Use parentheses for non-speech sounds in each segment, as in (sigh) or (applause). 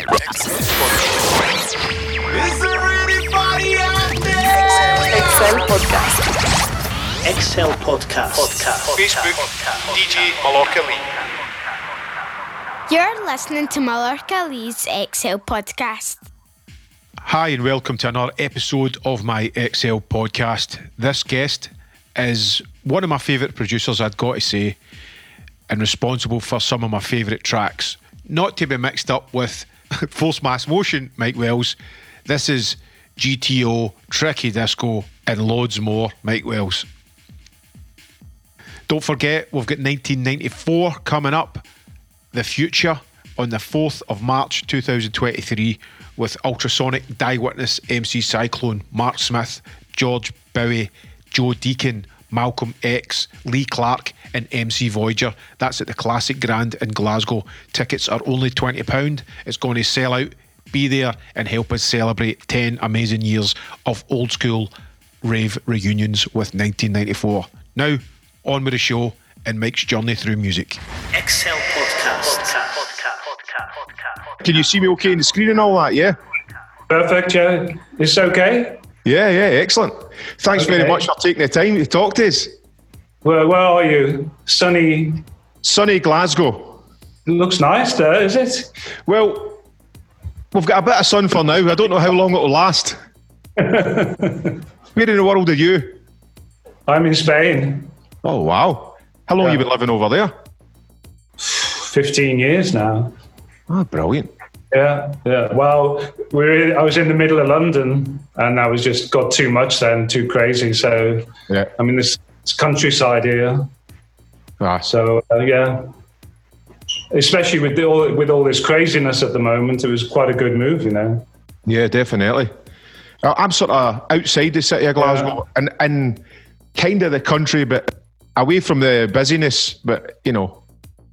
Excel Podcast. Excel Podcast. Podcast. Facebook, DJ Mallorca Lee. You're listening to Mallorca Lee's Excel podcast. Hi, and welcome to another episode of my Excel podcast. This guest is one of my favourite producers, I'd got to say, and responsible for some of my favourite tracks. Not to be mixed up with (laughs) Force Mass Motion, Mike Wells. This is GTO, Tricky Disco, and loads more, Mike Wells. Don't forget, we've got 1994 coming up, The Future, on the 4th of March 2023, with Ultrasonic, Die Witness, MC Cyclone, Mark Smith, George Bowie, Joe Deacon, Malcolm X, Lee Clark, and MC Voyager. That's at the Classic Grand in Glasgow. Tickets are only £20. It's going to sell out. Be there and help us celebrate 10 amazing years of old school rave reunions with 1994. Now, on with the show and Mike's journey through music. Excel Podcast. Can you see me okay on the screen and all that? Yeah. Perfect, yeah. It's okay. Yeah, yeah, excellent. Thanks very much for taking the time to talk to us. Where, where are you? Sunny. Sunny Glasgow. It Looks nice there, is it? Well, we've got a bit of sun for now. I don't know how long it'll last. (laughs) Where in the world are you? I'm in Spain. Oh, wow. How long Yeah. you been living over there? (sighs) 15 years now. Oh, brilliant. Yeah, yeah. Well, we're. I was in the middle of London, and I was just got too much then, too crazy. So, Yeah. I mean, this, this countryside here. Ah, So, uh, yeah. Especially with the, all with all this craziness at the moment, it was quite a good move, you know. yeah, definitely. Uh, I'm sort of outside the city of Glasgow and, and kind of the country, but away from the busyness. But, you know,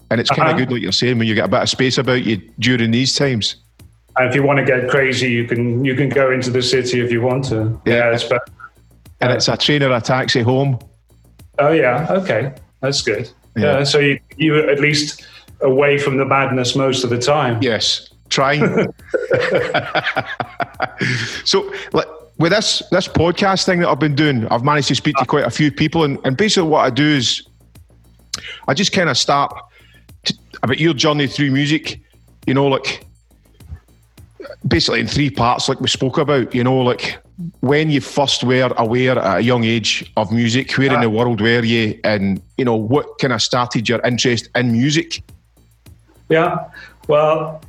and it's kind of Uh-huh. good, like you're saying, when you get a bit of space about you during these times. And if you want to get crazy, you can you can go into the city if you want to. Yeah. Yeah, it's better. And it's a train or a taxi home. Oh yeah, okay, that's good. Yeah. Yeah, so you you at least away from the madness most of the time. Yes, trying. (laughs) (laughs) so, like, with this this podcast thing that I've been doing, I've managed to speak to quite a few people, and, and basically what I do is I just kind of start about your journey through music. You know, like basically in three parts, like we spoke about. You know, like when you first were aware at a young age of music, where in the world were you, and you know what kind of started your interest in music. Yeah. Well,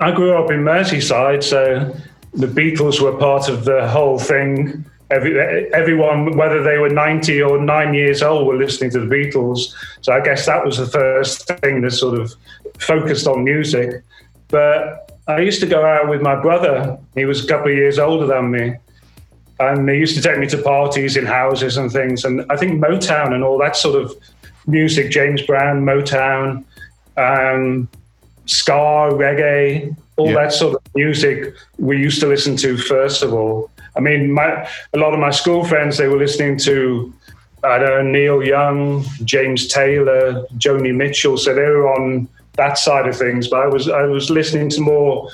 I grew up in Merseyside, so the Beatles were part of the whole thing. Every, everyone, whether they were 90 or nine years old, were listening to the Beatles. So I guess that was the first thing that sort of focused on music. But I used to go out with my brother. He was a couple of years older than me. And they used to take me to parties in houses and things. And I think Motown and all that sort of music, James Brown, Motown, um, ska, reggae, all Yeah. that sort of music we used to listen to first of all. I mean, my, a lot of my school friends, they were listening to, I don't know, Neil Young, James Taylor, Joni Mitchell. So they were on that side of things. But I was, I was listening to more,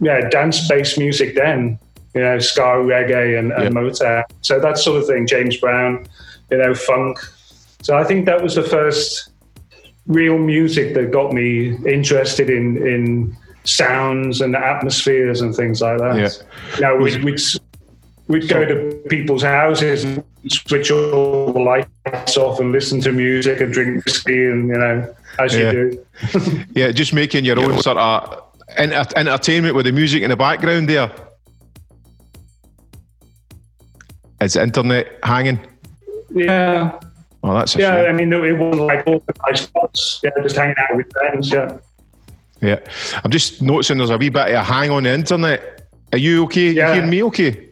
yeah, dance-based music then, you know, ska, reggae, and, and Yeah. Motown. So that sort of thing, James Brown, you know, funk. So I think that was the first real music that got me interested in in sounds and atmospheres and things like that. Yeah. Now we'd, we'd we'd go to people's houses and switch all the lights off and listen to music and drink whiskey and you know as Yeah. you do. (laughs) Yeah, just making your own sort of enter- entertainment with the music in the background there. Is the internet hanging? Yeah, Oh, that's a yeah. I shame. mean, it wasn't like organised spots. Yeah, just hanging out with friends. Yeah. Yeah. I'm just noticing there's a wee bit of a hang on the internet. Are you okay? Yeah. You hearing me okay?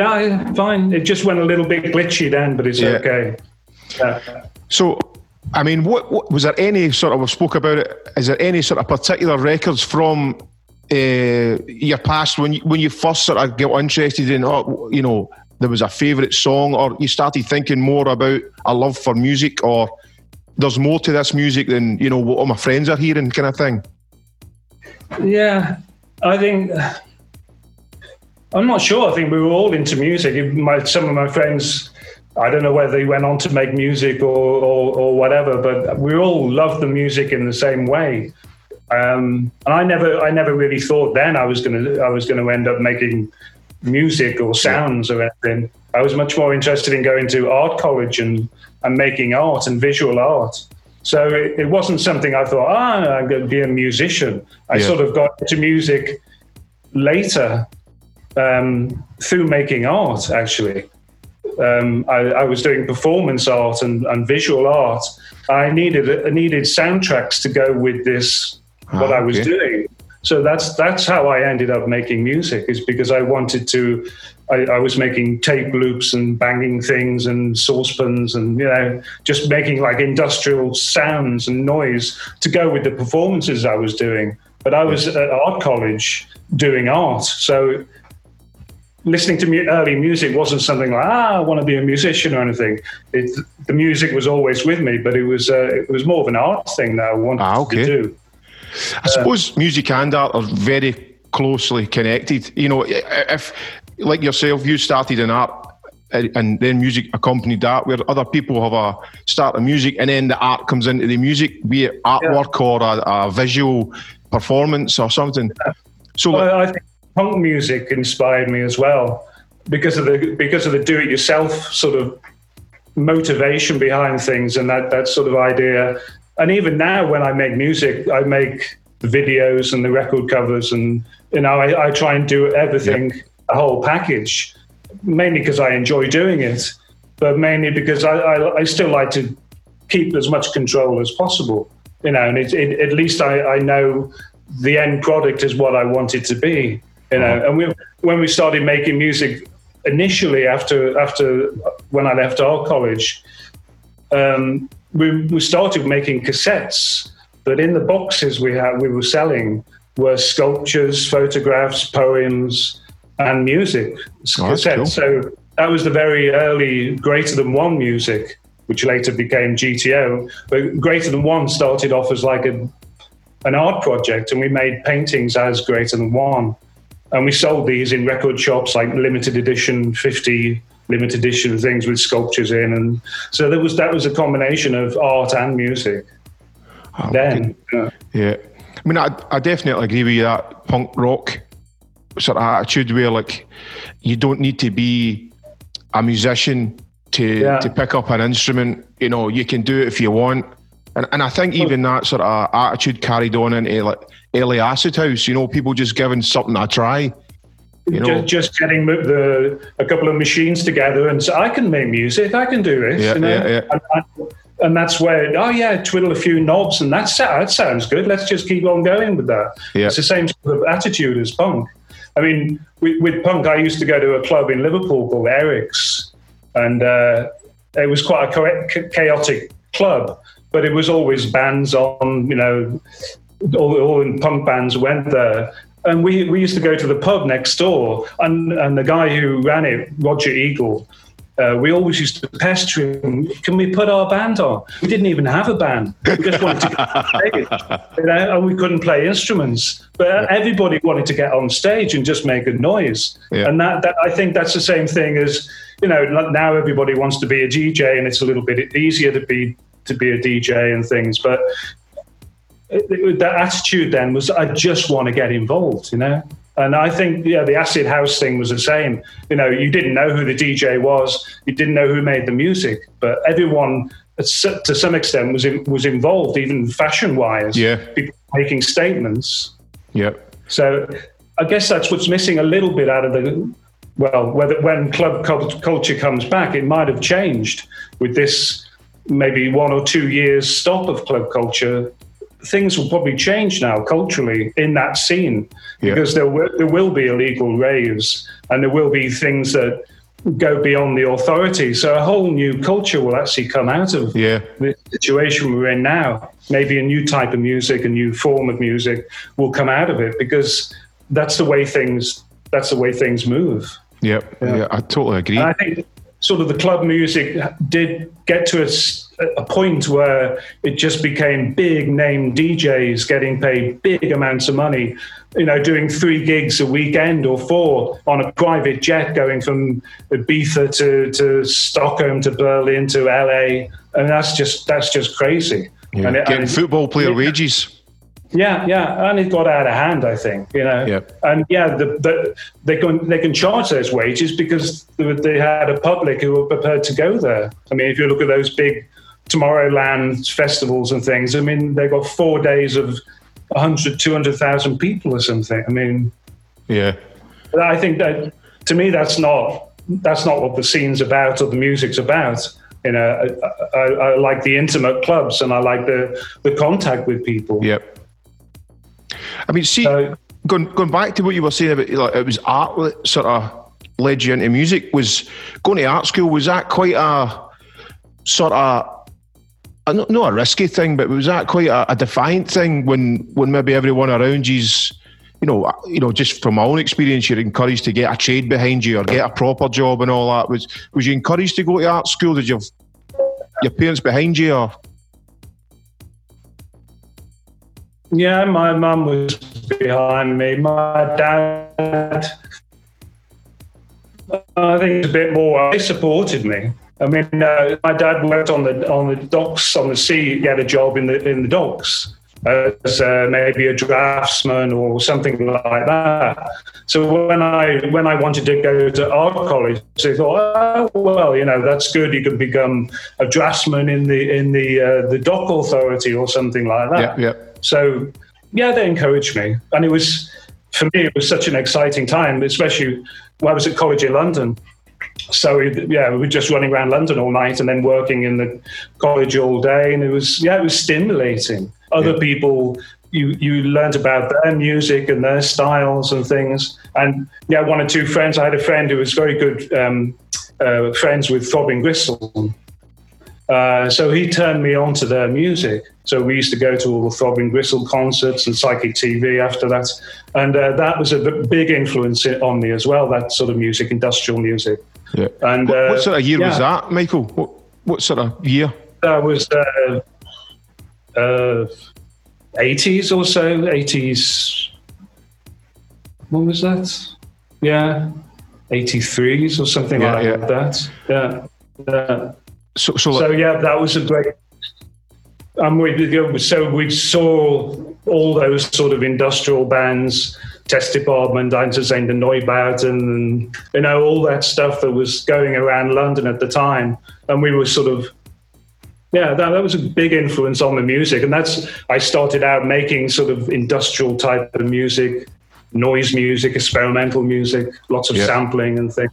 Yeah, fine. It just went a little bit glitchy then, but it's Yeah. okay. Yeah. So, I mean, what, what was there any sort of, we spoke about it, is there any sort of particular records from uh, your past when you, when you first sort of got interested in, oh, you know, there was a favourite song or you started thinking more about a love for music or there's more to this music than, you know, what all my friends are hearing kind of thing? Yeah, I think I'm not sure. I think we were all into music. My, some of my friends, I don't know whether they went on to make music or, or, or whatever, but we all loved the music in the same way. Um, and I never, I never really thought then I was going to, I was going to end up making music or sounds or anything. I was much more interested in going to art college and, and making art and visual art. So it, it wasn't something I thought, ah, I'm going to be a musician. I Yeah. sort of got into music later um, through making art, actually. Um, I, I was doing performance art and, and visual art. I needed I needed soundtracks to go with this what Ah, I was okay. doing. So that's that's how I ended up making music. Is because I wanted to. I, I was making tape loops and banging things and saucepans and you know just making like industrial sounds and noise to go with the performances I was doing. But I was at art college doing art, so listening to mu- early music wasn't something like ah I want to be a musician or anything. It, the music was always with me, but it was uh, it was more of an art thing that I wanted Ah, okay. to do. I suppose music and art are very closely connected. You know, if like yourself, you started in art uh, and then music accompanied that, where other people have a start of music and then the art comes into the music, be it artwork or a, a visual performance or something. So, like, I think punk music inspired me as well because of the because of the do-it-yourself sort of motivation behind things and that that sort of idea. And even now, when I make music, I make the videos and the record covers, and you know, I, I try and do everything, a whole package, mainly because I enjoy doing it, but mainly because I, I, I still like to keep as much control as possible. You know, and it, it, at least I, I know the end product is what I want it to be. You know, and we, when we started making music initially after after when I left our college, um, we, we started making cassettes. But in the boxes we had we were selling were sculptures, photographs, poems, and music Oh, cassettes. cool. So that was the very early Greater Than One music, which later became GTO. But Greater Than One started off as like a an art project, and we made paintings as Greater Than One, and we sold these in record shops like limited edition, fifty limited edition things with sculptures in, and so there was that was a combination of art and music. Ah, Then, yeah. Yeah. I mean, I, I definitely agree with you that punk rock sort of attitude where, like, you don't need to be a musician to, Yeah. to pick up an instrument. You know, you can do it if you want. And, and I think even that sort of attitude carried on into like early Acid House, you know, people just giving something a try. You know, just, just getting the a couple of machines together and so I can make music, I can do this. Yeah, you know? yeah, yeah. And, and- and that's where oh yeah, twiddle a few knobs and that's that sounds good. Let's just keep on going with that. Yeah. It's the same sort of attitude as punk. I mean, with, with punk, I used to go to a club in Liverpool called Eric's, and uh, it was quite a chaotic club, but it was always bands on, you know, all, all in punk bands went there. And we, we used to go to the pub next door, and, and the guy who ran it, Roger Eagle, uh, we always used to pester him. Can we put our band on? We didn't even have a band. We just wanted to get on stage, (laughs) you know, and we couldn't play instruments. But everybody wanted to get on stage and just make a noise. Yeah. And that, that I think that's the same thing as you know. Now everybody wants to be a DJ, and it's a little bit easier to be to be a DJ and things. But that attitude then was I just want to get involved, you know. And I think yeah, the acid house thing was the same. You know, you didn't know who the DJ was, you didn't know who made the music, but everyone to some extent was in, was involved, even fashion wise. Yeah. people making statements. yeah. So I guess that's what's missing a little bit out of the. Well, whether when club culture comes back, it might have changed with this maybe one or two years stop of club culture. Things will probably change now culturally in that scene Yeah. because there will, there will be illegal raves and there will be things that go beyond the authority. So a whole new culture will actually come out of Yeah. the situation we're in now. Maybe a new type of music, a new form of music will come out of it because that's the way things that's the way things move. Yeah. Yeah. I totally agree. And I think sort of the club music did get to a point where it just became big name DJs getting paid big amounts of money, you know, doing three gigs a weekend or four on a private jet going from Ibiza to, to Stockholm to Berlin to LA. And that's just that's just crazy. Yeah. And it- Getting and it- football player wages. Yeah, yeah, and it got out of hand. I think you know, Yep. and yeah, the, the, they can they can charge those wages because they they had a public who were prepared to go there. I mean, if you look at those big Tomorrowland festivals and things, I mean, they got four days of 100, 200,000 people or something. I mean, Yeah. I think that to me, that's not that's not what the scene's about or the music's about. You know, I, I, I like the intimate clubs and I like the the contact with people. Yep. I mean, see, So- going going back to what you were saying about like it was art that sort of led you into music. Was going to art school was that quite a sort of a, not a risky thing, but was that quite a, a defiant thing when when maybe everyone around you's you know, uh, you know, just from my own experience, you're encouraged to get a trade behind you or get a proper job and all that. Was was you encouraged to go to art school? Did you your parents behind you, or Yeah, my mum was behind me. My dad, I think, a bit more. They supported me. I mean, uh, my dad worked on the on the docks on the sea. He had a job in the in the docks as uh, maybe a draftsman or something like that. So when I when I wanted to go to art college, they thought, oh well, you know, that's good. You can become a draftsman in the in the uh, the dock authority or something like that. yeah, yeah. So, yeah, they encouraged me. And it was, for me, it was such an exciting time, especially when I was at college in London. So, yeah, we were just running around London all night and then working in the college all day. And it was, yeah, it was stimulating. Other Yeah. people, you, you learned about their music and their styles and things. And, yeah, one or two friends. I had a friend who was very good um, uh, friends with Throbbing Gristle. Uh, so he turned me on to their music. So we used to go to all the Throbbing Gristle concerts and Psychic TV after that. And uh, that was a b- big influence on me as well, that sort of music, industrial music. yeah. And what, uh, what sort of year was yeah. that, Michael? What what sort of year? That was uh, uh, 80s or so, 80s. What was that? Yeah, 83s or something Yeah, like yeah. that. Yeah. yeah. So, so, So yeah, that was a great. And we so we saw all those sort of industrial bands, Test Department, Einstürzende Neubauten, and you know all that stuff that was going around London at the time, and we were sort of. Yeah, that, that was a big influence on the music, and that's I started out making sort of industrial type of music, noise music, experimental music, lots of Yeah. sampling and things.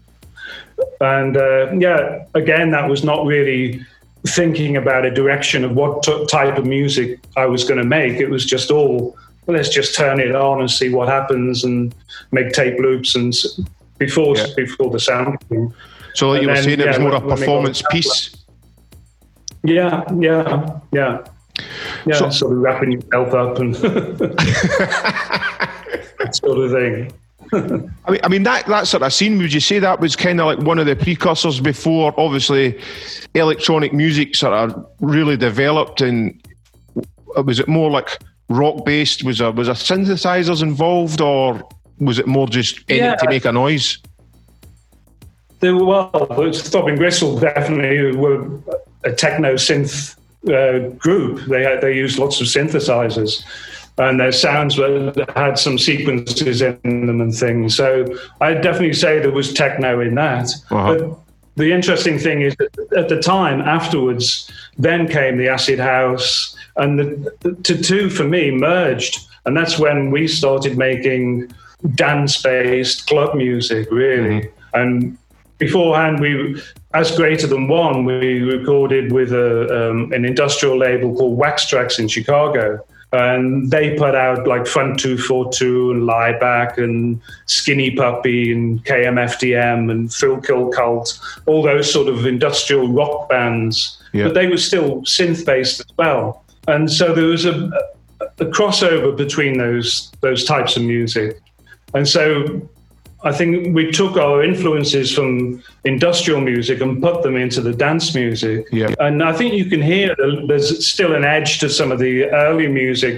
And uh, yeah, again, that was not really thinking about a direction of what t- type of music I was going to make. It was just all, well, let's just turn it on and see what happens and make tape loops and s- before Yeah. before the sampling. so like you were then, saying, it was more a when- performance piece. Yeah, yeah, yeah. Yeah, So- sort of wrapping yourself up and (laughs) that sort of thing. I mean, I mean that that sort of scene. Would you say that was kind of like one of the precursors before, obviously, electronic music sort of really developed? And was it more like rock based? Was there was there synthesizers involved, or was it more just Yeah. to make a noise? They were, well, Throbbing Gristle definitely were a techno synth uh, group. They they used lots of synthesizers, and their sounds were, had some sequences in them and things. So I'd definitely say there was techno in that. Uh-huh. But the interesting thing is that at the time afterwards, then came the acid house, and the, the two for me merged, and that's when we started making dance-based club music, really. And beforehand, we as Greater Than One, we recorded with a, um, an industrial label called Wax Trax in Chicago. And they put out like Front 242 and Laibach and Skinny Puppy and KMFDM and Thrill Kill Kult, all those sort of industrial rock bands. Yeah. But they were still synth based as well. And so there was a, a crossover between those those types of music. And so I think we took our influences from industrial music and put them into the dance music. Yeah. And I think you can hear the- there's still an edge to some of the early music,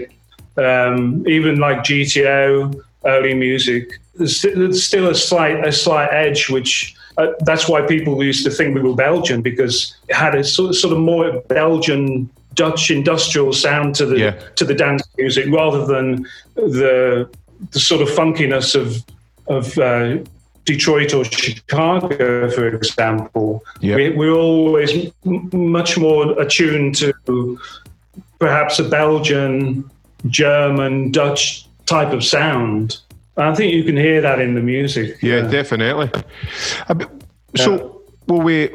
um, even like GTO early music. There's, there's still a slight a slight edge, which uh, that's why people used to think we were Belgian because it had a sort of, sort of more Belgian Dutch industrial sound to the Yeah. to the dance music rather than the the sort of funkiness of of uh, Detroit or Chicago, for example. Yeah. We, we're always m- much more attuned to perhaps a Belgian, German, Dutch type of sound. I think you can hear that in the music. Yeah, definitely. A bit- So, will we,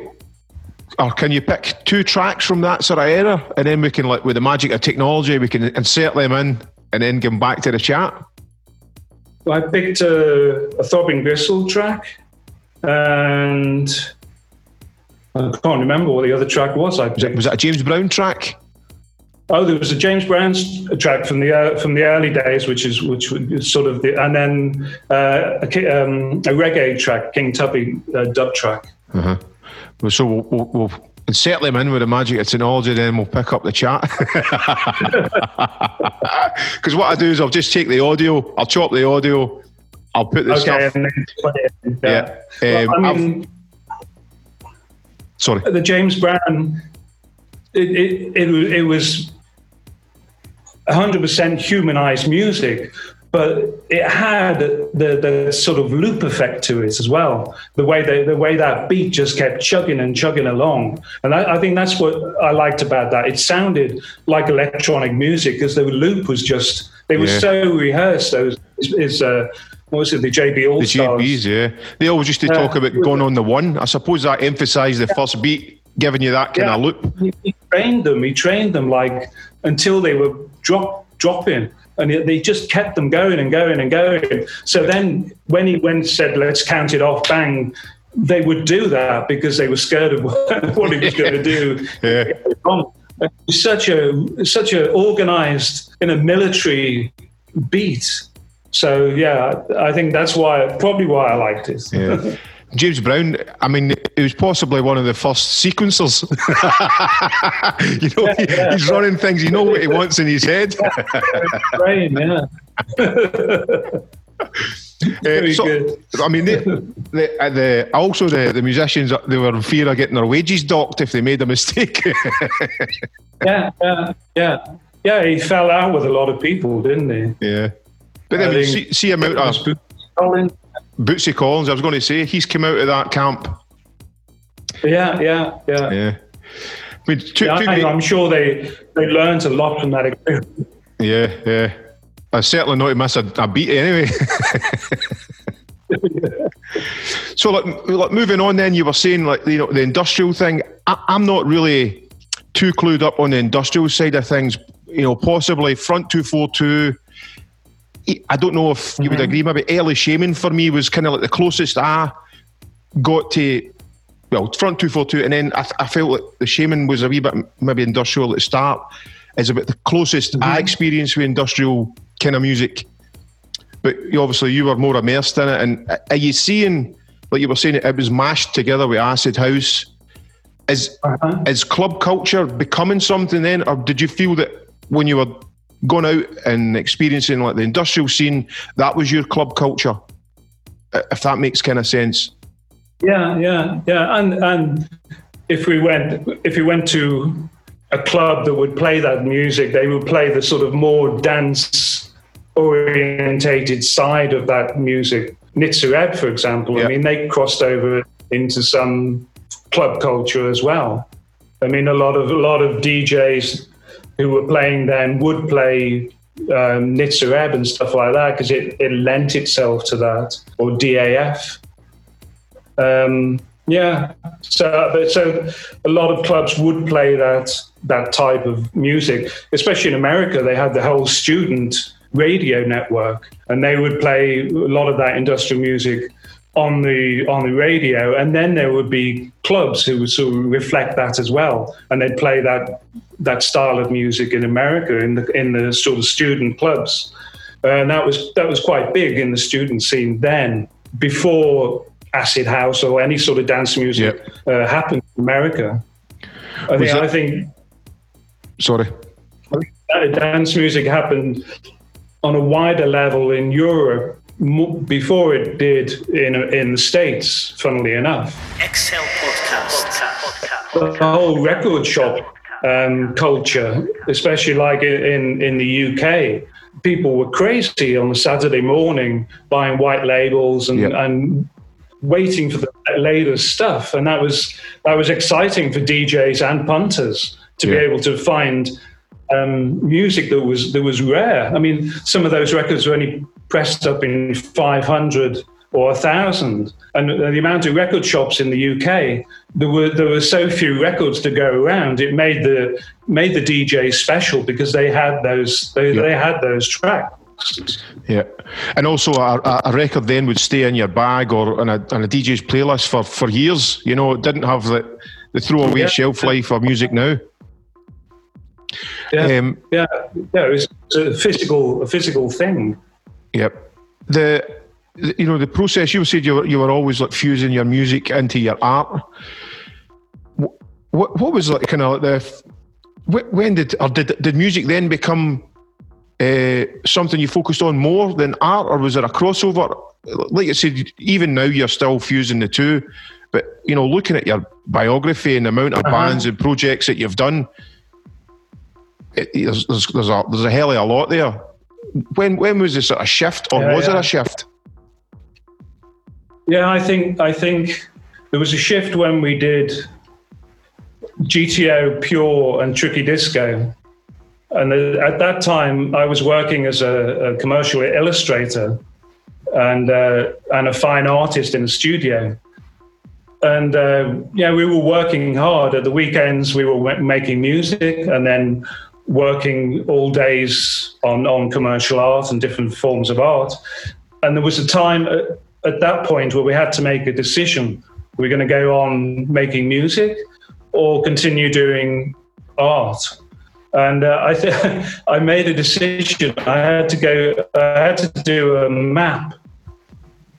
or can you pick two tracks from that sort of era, and then we can, like, with the magic of technology, we can insert them in, and then come back to the chat. I picked a, a Throbbing Gristle track, and I can't remember what the other track was. I picked. was it a James Brown track? Oh, there was a James Brown track from the uh, from the early days, which is which was sort of the, and then uh, a, um, a reggae track, King Tubby uh, dub track. Well, So we'll, we'll, we'll insert them in with the magic of technology, then we'll pick up the chat. (laughs) Because what I do is I'll just take the audio, I'll chop the audio, I'll put the Okay, stuff. and then play it. Yeah. Well, Um, I mean, Sorry. the James Brown, it it, it, it was 100% humanized music, but it had the, the sort of loop effect to it as well. The way the, the way that beat just kept chugging and chugging along, and I, I think that's what I liked about that. It sounded like electronic music because the loop was just they were Yeah. so rehearsed. Those is uh, what was it the JB All The? JBs, yeah. They always used to talk about going on the one. I suppose that emphasised the first beat, giving you that kind Yeah. of loop. he, he trained them. He trained them like until they were drop dropping, and they just kept them going and going and going. So then, when he went said, "Let's count it off," bang, they would do that because they were scared of (laughs) what, he was going to do. Yeah. Such a such a organized in a military beat. So yeah, I think that's why probably why I liked it. Yeah. (laughs) James Brown, I mean, he was possibly one of the first sequencers. (laughs) you know, he- he's running things, you know what he wants in his head. (laughs) Brain, yeah. (laughs) Uh, Very so, good. I mean, the, the, uh, the also the, the musicians uh, they were in fear of getting their wages docked if they made a mistake. Yeah, yeah, yeah. Yeah, he fell out with a lot of people, didn't he? yeah, but then I mean, see, see him out. Bootsy Collins. I was going to say he's come out of that camp. Yeah, yeah, yeah. Yeah, I mean, two, Yeah, two I, I'm sure they they learned a lot from that experience. yeah, yeah. I certainly not miss a, a beat anyway. (laughs) so, like, like, moving on, then you were saying like you know the industrial thing. I, I'm not really too clued up on the industrial side of things. You know, possibly front two four two. I don't know if you would agree. Maybe early Shamen for me was kind of like the closest I got to. Well, front two four two, and then I, I felt like the Shamen was a wee bit maybe industrial at the start. Is about the closest I experienced with industrial kind of music. But you, obviously, you were more immersed in it. And are you seeing, like you were saying, it was mashed together with acid house? Is Uh-huh. is club culture becoming something then, or did you feel that when you were going out and experiencing like the industrial scene, that was your club culture? If that makes kind of sense. Yeah, yeah, yeah. And and if we went if we went to a club that would play that music, they would play the sort of more dance orientated side of that music. Nitzer Ebb, for example, Yeah. I mean, they crossed over into some club culture as well. I mean, a lot of a lot of DJs who were playing then would play um, Nitzer Ebb and stuff like that because it, it lent itself to that, or DAF. Um, yeah, so so a lot of clubs would play that that type of music, especially in America. They had the whole student radio network, and they would play a lot of that industrial music on the on the radio, and then there would be clubs who would sort of reflect that as well, and they'd play that that style of music in America in the in the sort of student clubs, and that was that was quite big in the student scene then. before acid house or any sort of dance music uh, happened in America. I think, that- I think Sorry. uh, dance music happened on a wider level in Europe before it did in in the states. Funnily enough, Excel Podcast. Podcast. the whole record shop um, culture, especially like in, in in the UK, people were crazy on a Saturday morning buying white labels and Yeah. and waiting for the latest stuff, and that was that was exciting for DJs and punters to be able to find um, music that was that was rare. I mean, some of those records were only pressed up in 500 or 1,000, and the amount of record shops in the UK, there were there were so few records to go around. It made the made the DJ special because they had those they, Yeah. they had those tracks. Yeah, and also a, a- record then would stay in your bag or on a, on a DJ's playlist for, for years. You know, it didn't have the, the throwaway Yeah. shelf life of music now. Yeah, Um, yeah, yeah. It was a physical a physical thing. Yep. The, the you know the process you said you were you were always like fusing your music into your art. Wh- What what was like kind of like the when did or did did music then become uh, something you focused on more than art, or was there a crossover? Like I said, even now you're still fusing the two. But you know, looking at your biography and the amount of bands and projects that you've done, it, there's, there's, there's a there's a hell of a lot there. When when was this sort of shift, or Yeah, was yeah. there a shift? Yeah, I think I think there was a shift when we did GTO Pure and Tricky Disco, and at that time I was working as a, a commercial illustrator and uh, and a fine artist in the studio. And uh, yeah, we were working hard. At the weekends, we were ma- making music, and then working all days on on commercial art and different forms of art. And there was a time at, at that point where we had to make a decision: we're going to go on making music or continue doing art. And uh, I th- (laughs) I made a decision. I had to go. I had to do a map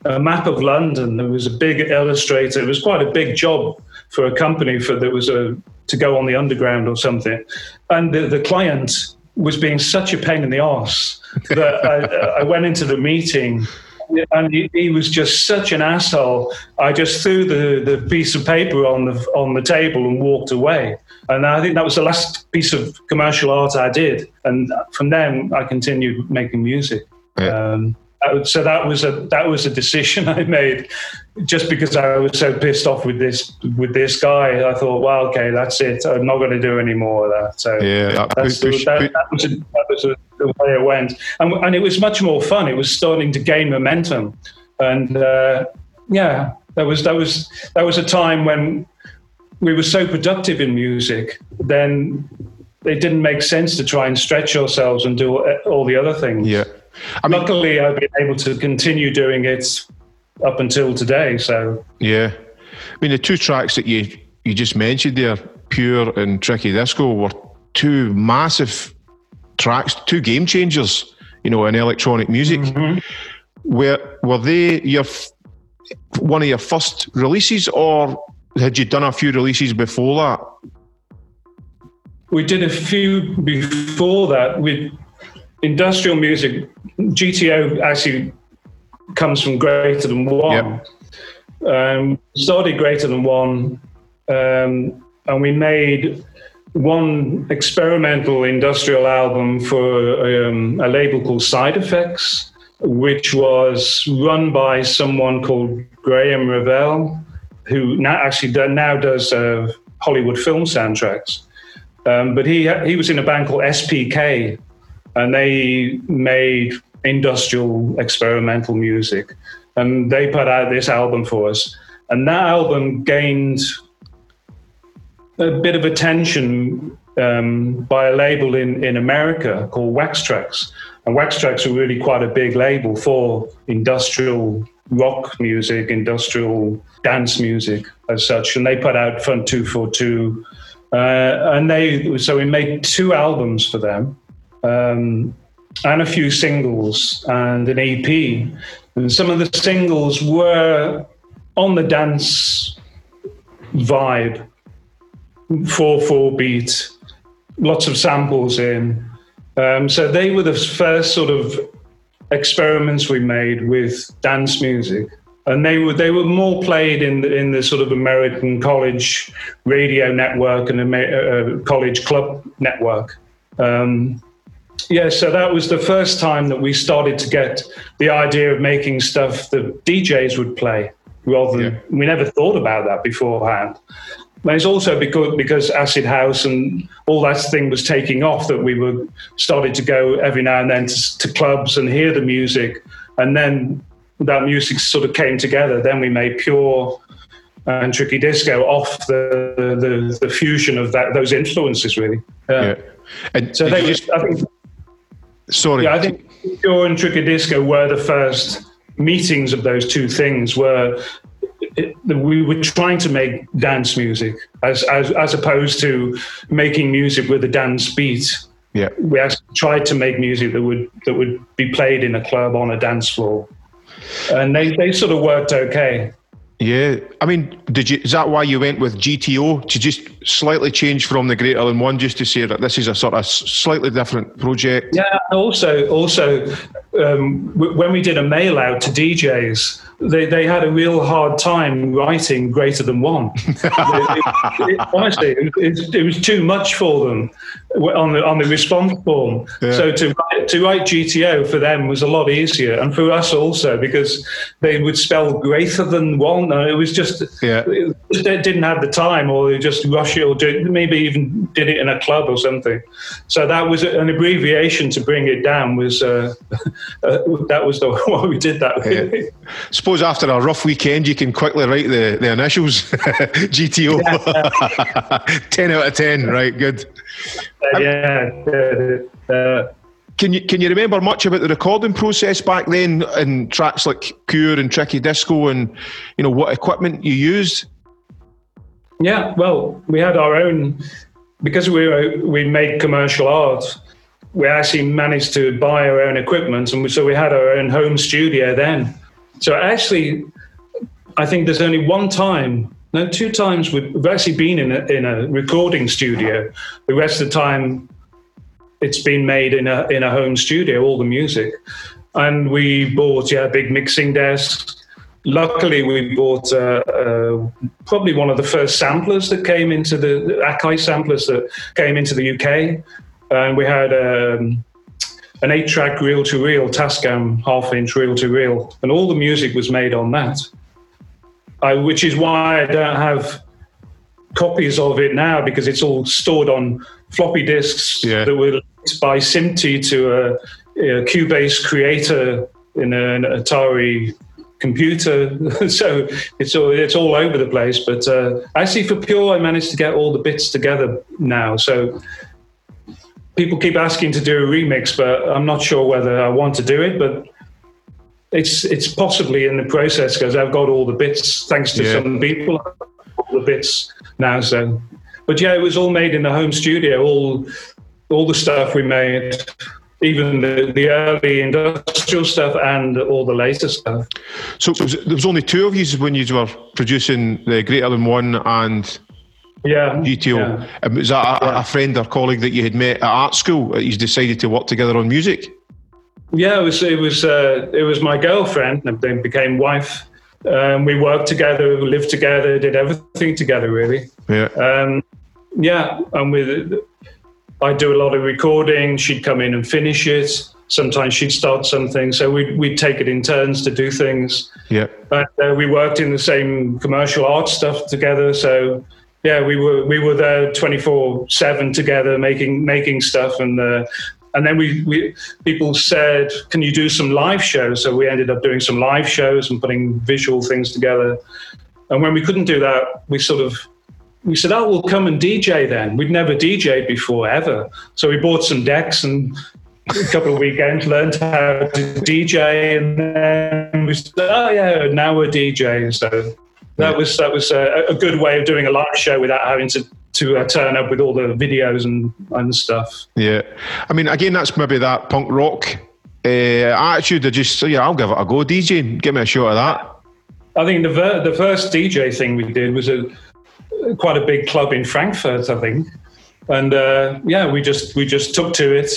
a map of London. There was a big illustrator. It was quite a big job for a company for there was a to go on the underground or something. And the, the client was being such a pain in the ass (laughs) that I, I went into the meeting. And he, he was just such an asshole. I just threw the, the piece of paper on the on the table and walked away. And I think that was the last piece of commercial art I did. And from then, I continued making music. Yeah. Um, so that was a that was a decision (laughs) I made, just because I was so pissed off with this with this guy. I thought, well, okay, that's it. I'm not going to do any more of that. So Yeah, that that's the, that, that was, a, that was a, the way it went, and and it was much more fun. It was starting to gain momentum, and uh, yeah, that was that was that was a time when we were so productive in music. Then it didn't make sense to try and stretch ourselves and do all the other things. Yeah. I mean, Luckily, I've been able to continue doing it up until today. So Yeah, I mean the two tracks that you you just mentioned there, Pure and Tricky Disco, were two massive tracks, two game changers. You know, in electronic music. Mm-hmm. Were were they your f- one of your first releases, or had you done a few releases before that? we did a few before that with industrial music. GTO actually comes from greater than one. Um, started greater than one, um, and we made one experimental industrial album for um, a label called Side Effects, which was run by someone called Graeme Revell, who now actually now does uh, Hollywood film soundtracks. Um, but he he was in a band called SPK, and they made industrial experimental music, and they put out this album for us. And that album gained a bit of attention um, by a label in, in America called Wax Trax. And Wax Trax are really quite a big label for industrial rock music, industrial dance music as such. And they put out Front 242. Uh, and they, so we made two albums for them. Um, and a few singles and an EP. And some of the singles were on the dance vibe, 4 4 beat, lots of samples in. Um, so they were the first sort of experiments we made with dance music. And they were they were more played in the, in the sort of American college radio network and uh, college club network. Um, yeah, so that was the first time that we started to get the idea of making stuff that DJs would play rather than Yeah. we never thought about that beforehand. But it's also because because acid house and all that thing was taking off that we were started to go every now and then to, to clubs and hear the music, and then that music sort of came together. Then we made pure and tricky disco off the the, the fusion of that those influences really. Yeah. And So they just- I think sorry. yeah, I think Pure and Tricky Disco were the first meetings of those two things. Where it, we were trying to make dance music as, as as opposed to making music with a dance beat. yeah. We actually tried to make music that would that would be played in a club on a dance floor, and they, they sort of worked okay. Yeah, I mean, did you? Is that why you went with GTO to just slightly change from the Greater Than One, just to say that this is a sort of slightly different project? Yeah. Also, also, um, w- when we did a mail out to DJs, they, they had a real hard time writing greater than one. It- (laughs) it- it- honestly, it, was too much for them on the on the response form. So to write, to write GTO for them was a lot easier, and for us also because they would spell greater than one. And it was just Yeah. they didn't have the time, or they just rush it, or do, maybe even did it in a club or something. So that was an abbreviation to bring it down. Was uh, (laughs) uh, that was the (laughs) why we did that? Really. Suppose after a rough weekend, you can quickly write the, the initials (laughs) GTO. (laughs) 10 out of 10, right? Good. yeah. yeah, uh, Can you can you remember much about the recording process back then and tracks like Pure and Tricky Disco and you know what equipment you used? Yeah, well, we had our own because we were, we made commercial art. We actually managed to buy our own equipment, and we, so we had our own home studio then. So actually, I think there's only one time, no, two times we've, actually been in a, in a recording studio. The rest of the time, it's been made in a in a home studio, all the music, and we bought yeah a big mixing desks. Luckily, we bought uh, uh, probably one of the first samplers that came into the, the Akai samplers that came into the UK, and we had um, an eight-track reel-to-reel Tascam half-inch reel-to-reel, and all the music was made on that. I, which is why I don't have copies of it now because it's all stored on floppy disks Yeah. that were linked by SMPTE to a, a Cubase creator in an Atari computer. (laughs) so it's all it's all over the place. But uh, actually, for Pure, I managed to get all the bits together now. So people keep asking to do a remix, but I'm not sure whether I want to do it. But it's it's possibly in the process because I've got all the bits thanks to Yeah. some people. All the bits now. So, but yeah, it was all made in the home studio. All all the stuff we made. Even the, the early industrial stuff and all the later stuff. So was, there was only two of you when you were producing the Greater Than One and Yeah. GTO. yeah. Um, was that a, a friend or colleague that you had met at art school you decided to work together on music? Yeah, it was it was uh, it was my girlfriend, and then became wife. Um, we worked together, lived together, did everything together, really. Yeah. Um, yeah, and with I do a lot of recording. She'd come in and finish it. Sometimes she'd start something, so we'd we'd take it in turns to do things. Yeah. But uh, we worked in the same commercial art stuff together. So yeah, we were we were there twenty four seven together, making making stuff, and uh, and then we we people said, can you do some live shows? So we ended up doing some live shows and putting visual things together. And when we couldn't do that, we sort of we said, oh, we'll come and DJ then. We'd never DJed before ever, so we bought some decks and a couple of weekends, learned how to DJ, and then we said, "Oh yeah, now we're DJing." So that was that was a, a good way of doing a live show without having to to uh, turn up with all the videos and, and stuff. Yeah, I mean, again, that's maybe that punk rock uh, attitude. Of just yeah, I'll give it a go, DJ. Give me a shot of that. I think the ver- the first DJ thing we did was a quite a big club in Frankfurt, I think, and uh, yeah, we just we just took to it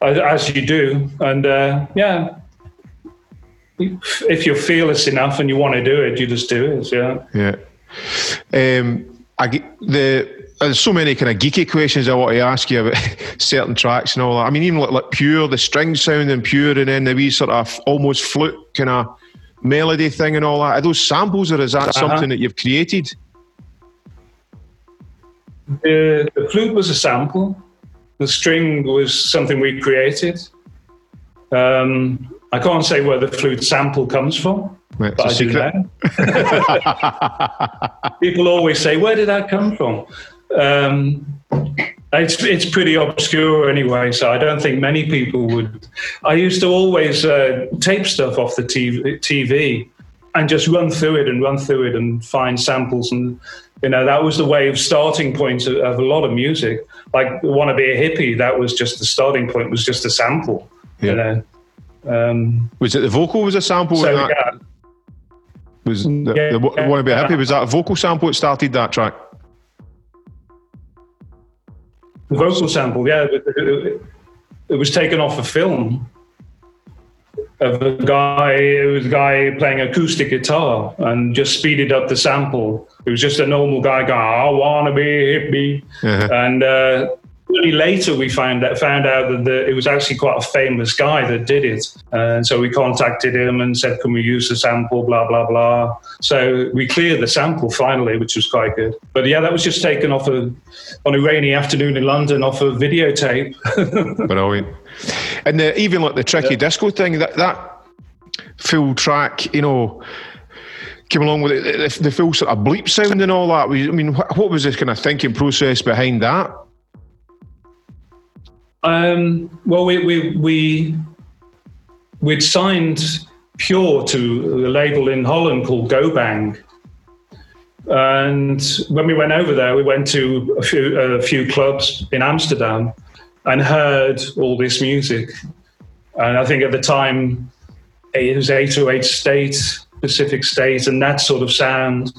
as, as you do, and uh, yeah, if you're fearless enough and you want to do it, you just do it. Yeah. Yeah. Um, I the there's so many kind of geeky questions I want to ask you about (laughs) certain tracks and all that. I mean, even like, like pure, the string sound and pure, and then the wee sort of almost flute kind of melody thing and all that. Are those samples, or is that Uh-huh. something that you've created? The, the flute was a sample. The string was something we created. Um, I can't say where the flute sample comes from, but I do now. (laughs) People always say, "Where did that come from?" Um, it's it's pretty obscure anyway, so I don't think many people would. I used to always uh, tape stuff off the TV, TV and just run through it and run through it and find samples and you know that was the way of starting point of, of a lot of music. Like "Want to Be a Hippie," that was just the starting point. Was just a sample. Yeah. You know. Um, Was it the vocal was a sample? so that? yeah, Was the, Yeah. the, Want to Be Happy? Was that a vocal sample that started that track? The vocal sample, yeah, it, it- it was taken off a film of a guy. It was a guy playing acoustic guitar and just speeded up the sample. It was just a normal guy going, "I wanna be a hippie," Uh-huh. and uh, really later we found out found out that the, it was actually quite a famous guy that did it. Uh, and so we contacted him and said, "Can we use the sample?" Blah blah blah. So we cleared the sample finally, which was quite good. But yeah, that was just taken off a on a rainy afternoon in London off a videotape. (laughs) Brilliant. And the, even like the tricky disco thing, that that full track, you know, came along with it, the, the full sort of bleep sound and all that. I mean, what was this kind of thinking process behind that? Um, well, we we we we'd signed Pure to a label in Holland called Go Bang, and when we went over there, we went to a few a few clubs in Amsterdam and heard all this music. And I think at the time it was 808 State, Pacific State, and that sort of sound.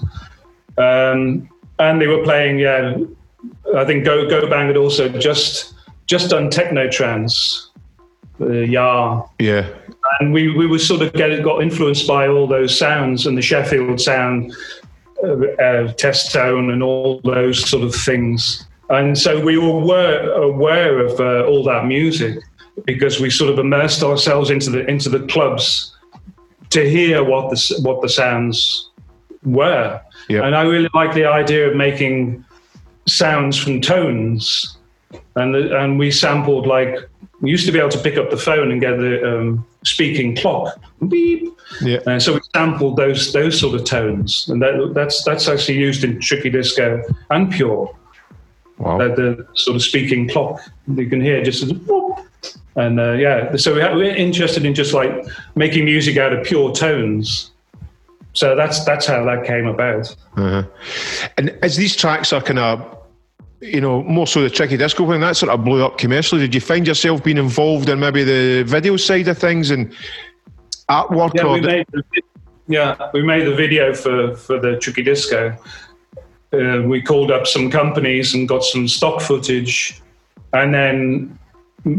Um, and they were playing, yeah, I think Go Go Bang had also just just done techno trance, uh, yeah, Yeah. and we we were sort of get, got influenced by all those sounds and the Sheffield sound, uh, uh, Testone, and all those sort of things. And so we were aware, aware of uh, all that music because we sort of immersed ourselves into the into the clubs to hear what the what the sounds were. Yeah. And I really like the idea of making sounds from tones, and the, and we sampled like we used to be able to pick up the phone and get the um, speaking clock, beep. Yeah. And so we sampled those those sort of tones, and that, that's that's actually used in tricky disco and pure. Wow. The, the sort of speaking clock you can hear just as whoop. and uh, yeah. So we ha- we're interested in just like making music out of pure tones. So that's that's how that came about. Uh-huh. And as these tracks are kind of, you know, more so the tricky disco thing, that sort of blew up commercially. Did you find yourself being involved in maybe the video side of things and artwork? Yeah, we made the, yeah we made the video for for the Tricky Disco. Uh, we called up some companies and got some stock footage, and then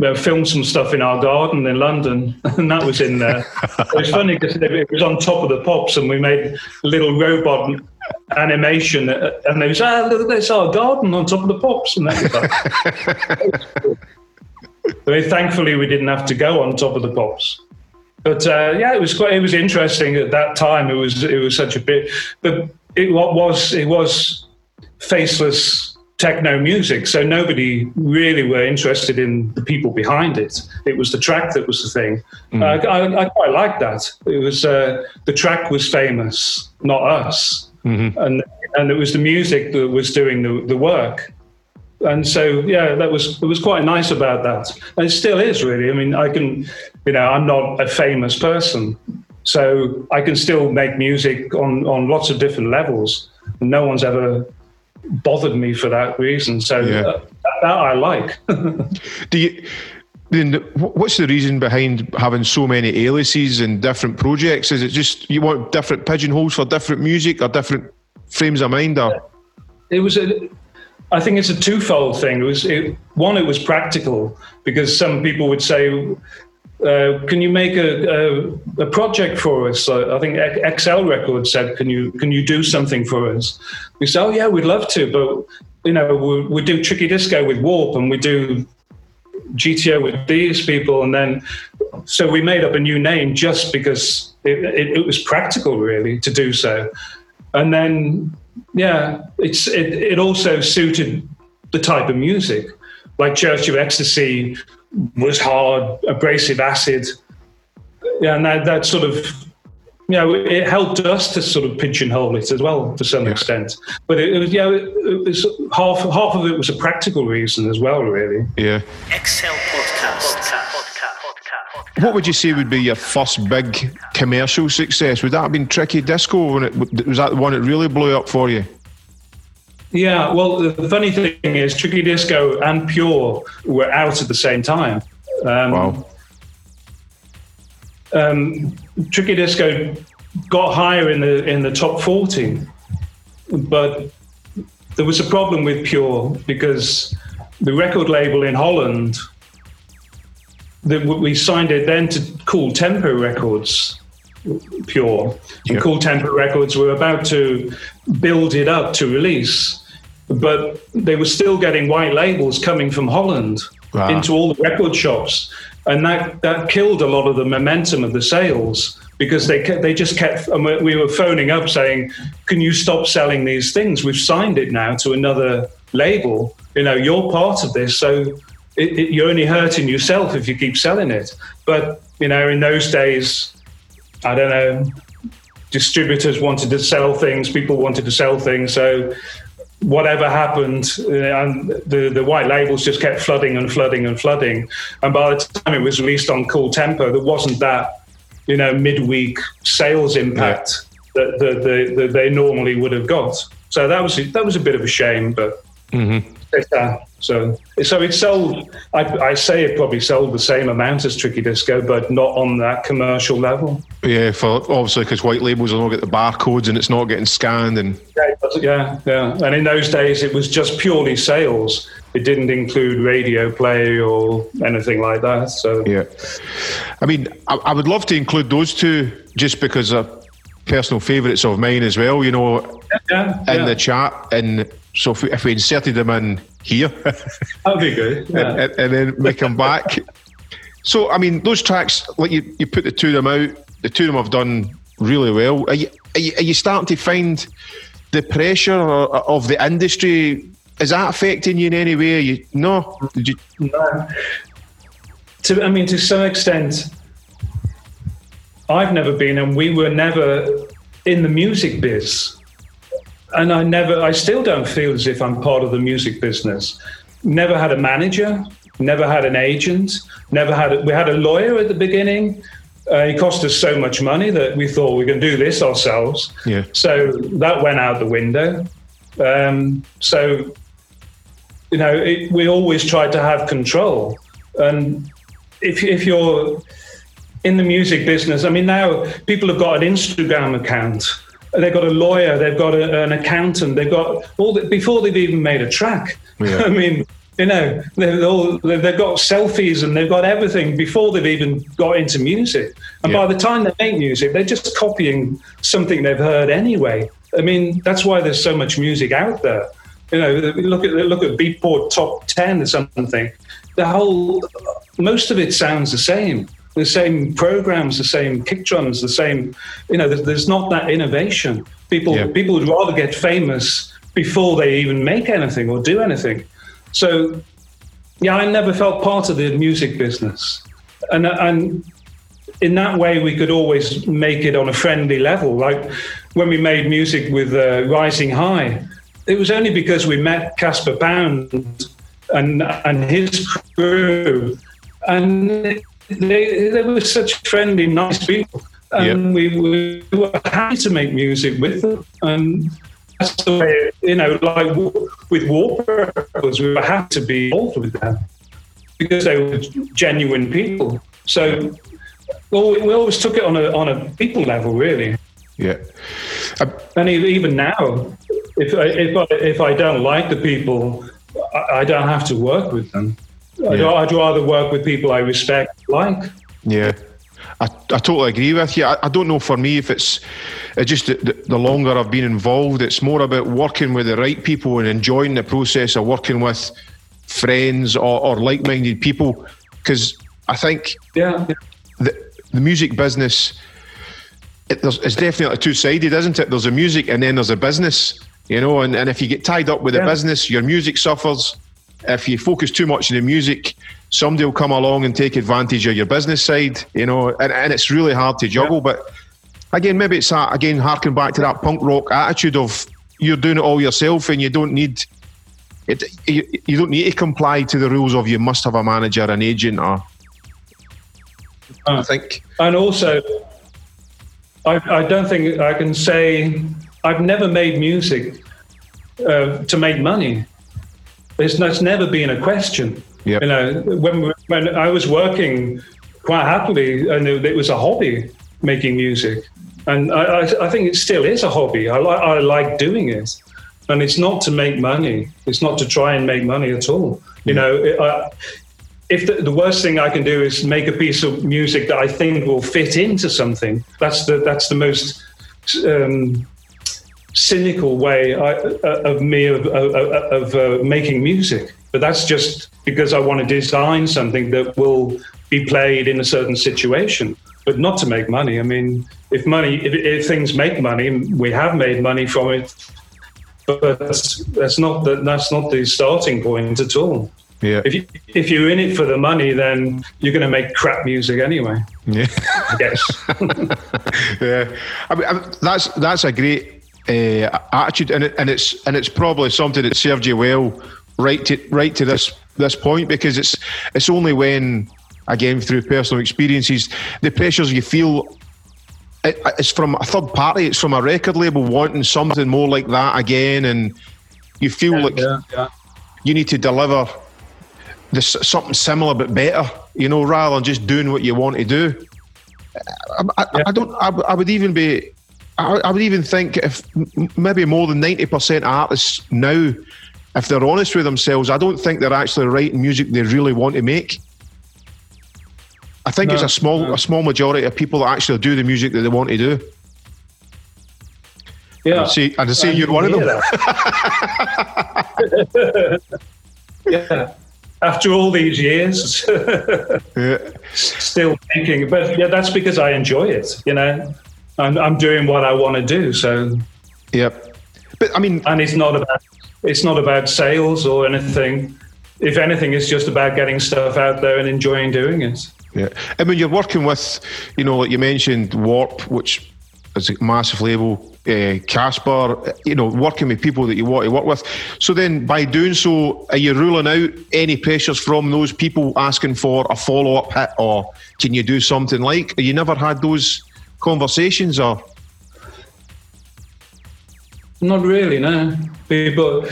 uh, filmed some stuff in our garden in London, (laughs) and that was in there. it was funny because it was on top of the pops, and we made a little robot animation, and they was ah look, that's our garden on top of the pops, and that was like, (laughs) Very thankfully, we didn't have to go on top of the pops. But uh, yeah, it was quite. It was interesting at that time. It was it was such a bit, but it wa- was it was faceless techno music. So nobody really were interested in the people behind it. It was the track that was the thing. Uh, I, I quite liked that. It was uh, the track was famous, not us, Mm-hmm. and and it was the music that was doing the, the work and so yeah that was it was quite nice about that and it still is really i mean i can you know i'm not a famous person so i can still make music on on lots of different levels no one's ever bothered me for that reason. So Yeah. that, that I like. (laughs) Do you? Then what's the reason behind having so many aliases and different projects? Is it just you want different pigeonholes for different music or different frames of mind? Or it was a I think it's a twofold thing. It was it, one, it was practical because some people would say, uh, "Can you make a, a, a project for us?" I think XL Records said, "Can you can you do something for us?" We said, "Oh yeah, we'd love to, but you know we, we do Tricky Disco with Warp and we do GTO with these people, and then so we made up a new name just because it, it, it was practical, really, to do so. And then, yeah, it's it, it also suited the type of music, like Church of Ecstasy was hard, abrasive acid, yeah, and that that sort of. You know, it helped us to sort of pigeonhole it as well to some extent, but it, it was yeah, it, it was half half of it was a practical reason as well, really. yeah, Excel Podcast. Podcast. what would you say would be your first big commercial success? Would that have been Tricky Disco? When it, was that the one that really blew up for you? Yeah, well, the funny thing is, Tricky Disco and Pure were out at the same time. Um, Wow. Um, Tricky Disco got higher in the in the top forty, but there was a problem with Pure because the record label in Holland, that we signed it then to Cool Tempo Records, Pure, and. Cool Tempo Records were about to build it up to release, but they were still getting white labels coming from Holland Ah. into all the record shops, and that that killed a lot of the momentum of the sales because they kept, they just kept. and we- we were phoning up saying, "Can you stop selling these things? We've signed it now to another label. You know, you're part of this, so." It, it, you're only hurting yourself if you keep selling it. But you know, in those days, I don't know, distributors wanted to sell things, people wanted to sell things. So whatever happened, uh, and the, the white labels just kept flooding and flooding and flooding. And by the time it was released on Cool Tempo, there wasn't that, you know, midweek sales impact that, that, that, that they normally would have got. So that was that was a bit of a shame, but it's, uh, so so it sold. I, I say it probably sold the same amount as Tricky Disco, but not on that commercial level. Yeah, for obviously because white labels will not get the barcodes and it's not getting scanned and Yeah, yeah. And in those days, it was just purely sales. It didn't include radio play or anything like that. So Yeah. I mean, I, I would love to include those two just because they're personal favourites of mine as well, you know, yeah, in yeah. the chat. And so if we, if we inserted them in here (laughs) that'd be good. Yeah. and, and then make them back. So, I mean, those tracks, like you, you put the two of them out, the two of them have done really well. Are you, are you, are you starting to find the pressure of the industry? Is that affecting you in any way? Are you, no? You, No. To, I mean, to some extent, I've never been, and we were never in the music biz. And I never, I still don't feel as if I'm part of the music business. Never had a manager, never had an agent, never had, a, we had a lawyer at the beginning. Uh, he cost us so much money that we thought we can do this ourselves. Yeah. So that went out the window. Um, so you know, it, we always try to have control. And if, if you're in the music business, I mean, now people have got an Instagram account, they've got a lawyer, they've got a, an accountant, they've got all the, before they've even made a track. Yeah. (laughs) I mean, you know, they've, all, they've got selfies and they've got everything before they've even got into music. And Yeah. by the time they make music, they're just copying something they've heard anyway. I mean, that's why there's so much music out there. You know, look at look at Beatport top ten or something. The whole, most of it sounds the same. The same programs, the same kick drums, the same. You know, there's, there's not that innovation. People Yeah. people would rather get famous before they even make anything or do anything. So, yeah, I never felt part of the music business, and and in that way we could always make it on a friendly level. Like when we made music with uh, Rising High, it was only because we met Caspar Pound and and his crew, and they they were such friendly, nice people, and we, we were happy to make music with them. And that's the way, you know, like with Warp Records, we had to be involved with them because they were genuine people. So well, we always took it on a, on a people level, really. Yeah. Uh, and e- even now, if I, if I, if I don't like the people, I, I don't have to work with them. I'd, Yeah. I'd rather work with people I respect, like. Yeah, I, I totally agree with you. I, I don't know for me if it's, it's just the, the, longer I've been involved, it's more about working with the right people and enjoying the process of working with friends or, or like minded people. Because I think Yeah. the, the music business it, it's definitely two sided, isn't it? There's a music and then there's a business, you know. And, and if you get tied up with Yeah. business, your music suffers. If you focus too much on the music, somebody will come along and take advantage of your business side, you know. And, and it's really hard to juggle. But again, maybe it's that, again, harking back to that punk rock attitude of you're doing it all yourself and you don't need. It, you, you don't need to comply to the rules of you must have a manager, an agent, or I think And also, I, I don't think I can say I've never made music uh, to make money. It's, that's never been a question. Yep. You know, when when I was working quite happily, and it, it was a hobby making music, and I, I, I think it still is a hobby. I like I like doing it, and it's not to make money. It's not to try and make money at all. You know, it, I, if the, the worst thing I can do is make a piece of music that I think will fit into something, that's the that's the most um, cynical way I, uh, of me of, of, of uh, making music. But that's just because I want to design something that will be played in a certain situation, but not to make money. I mean, if money, if, if things make money, we have made money from it, but that's, that's not the, that's not the starting point at all. yeah, If you, if you're in it for the money, then you're going to make crap music anyway. yeah. I guess. (laughs) yeah, I mean, I mean, that's that's a great uh, attitude, and it, and it's and it's probably something that served you well right to right to this this point because it's it's only when again through personal experiences the pressures you feel. It, it's from a third party. It's from a record label wanting something more like that again, and you feel like yeah. you need to deliver this something similar but better, you know, rather than just doing what you want to do. I, I, I don't. I, I would even be. I, I would even think if maybe more than ninety percent of artists now, if they're honest with themselves, I don't think they're actually writing music they really want to make. I think it's a small no. a small majority of people that actually do the music that they want to do. Yeah. I see, and I see you're one of them. yeah. (laughs) (laughs) After all these years, (laughs) Yeah. still thinking, but yeah, that's because I enjoy it. You know, I'm, I'm doing what I want to do. So, Yep. But I mean, and it's not about it's not about sales or anything. If anything, it's just about getting stuff out there and enjoying doing it. Yeah, and when you're working with, you know, like you mentioned, Warp, which is a massive label, uh, Caspar, you know, working with people that you want to work with. So then, by doing so, are you ruling out any pressures from those people asking for a follow up hit, or can you do something like? You never had those conversations, or Not really, no. People,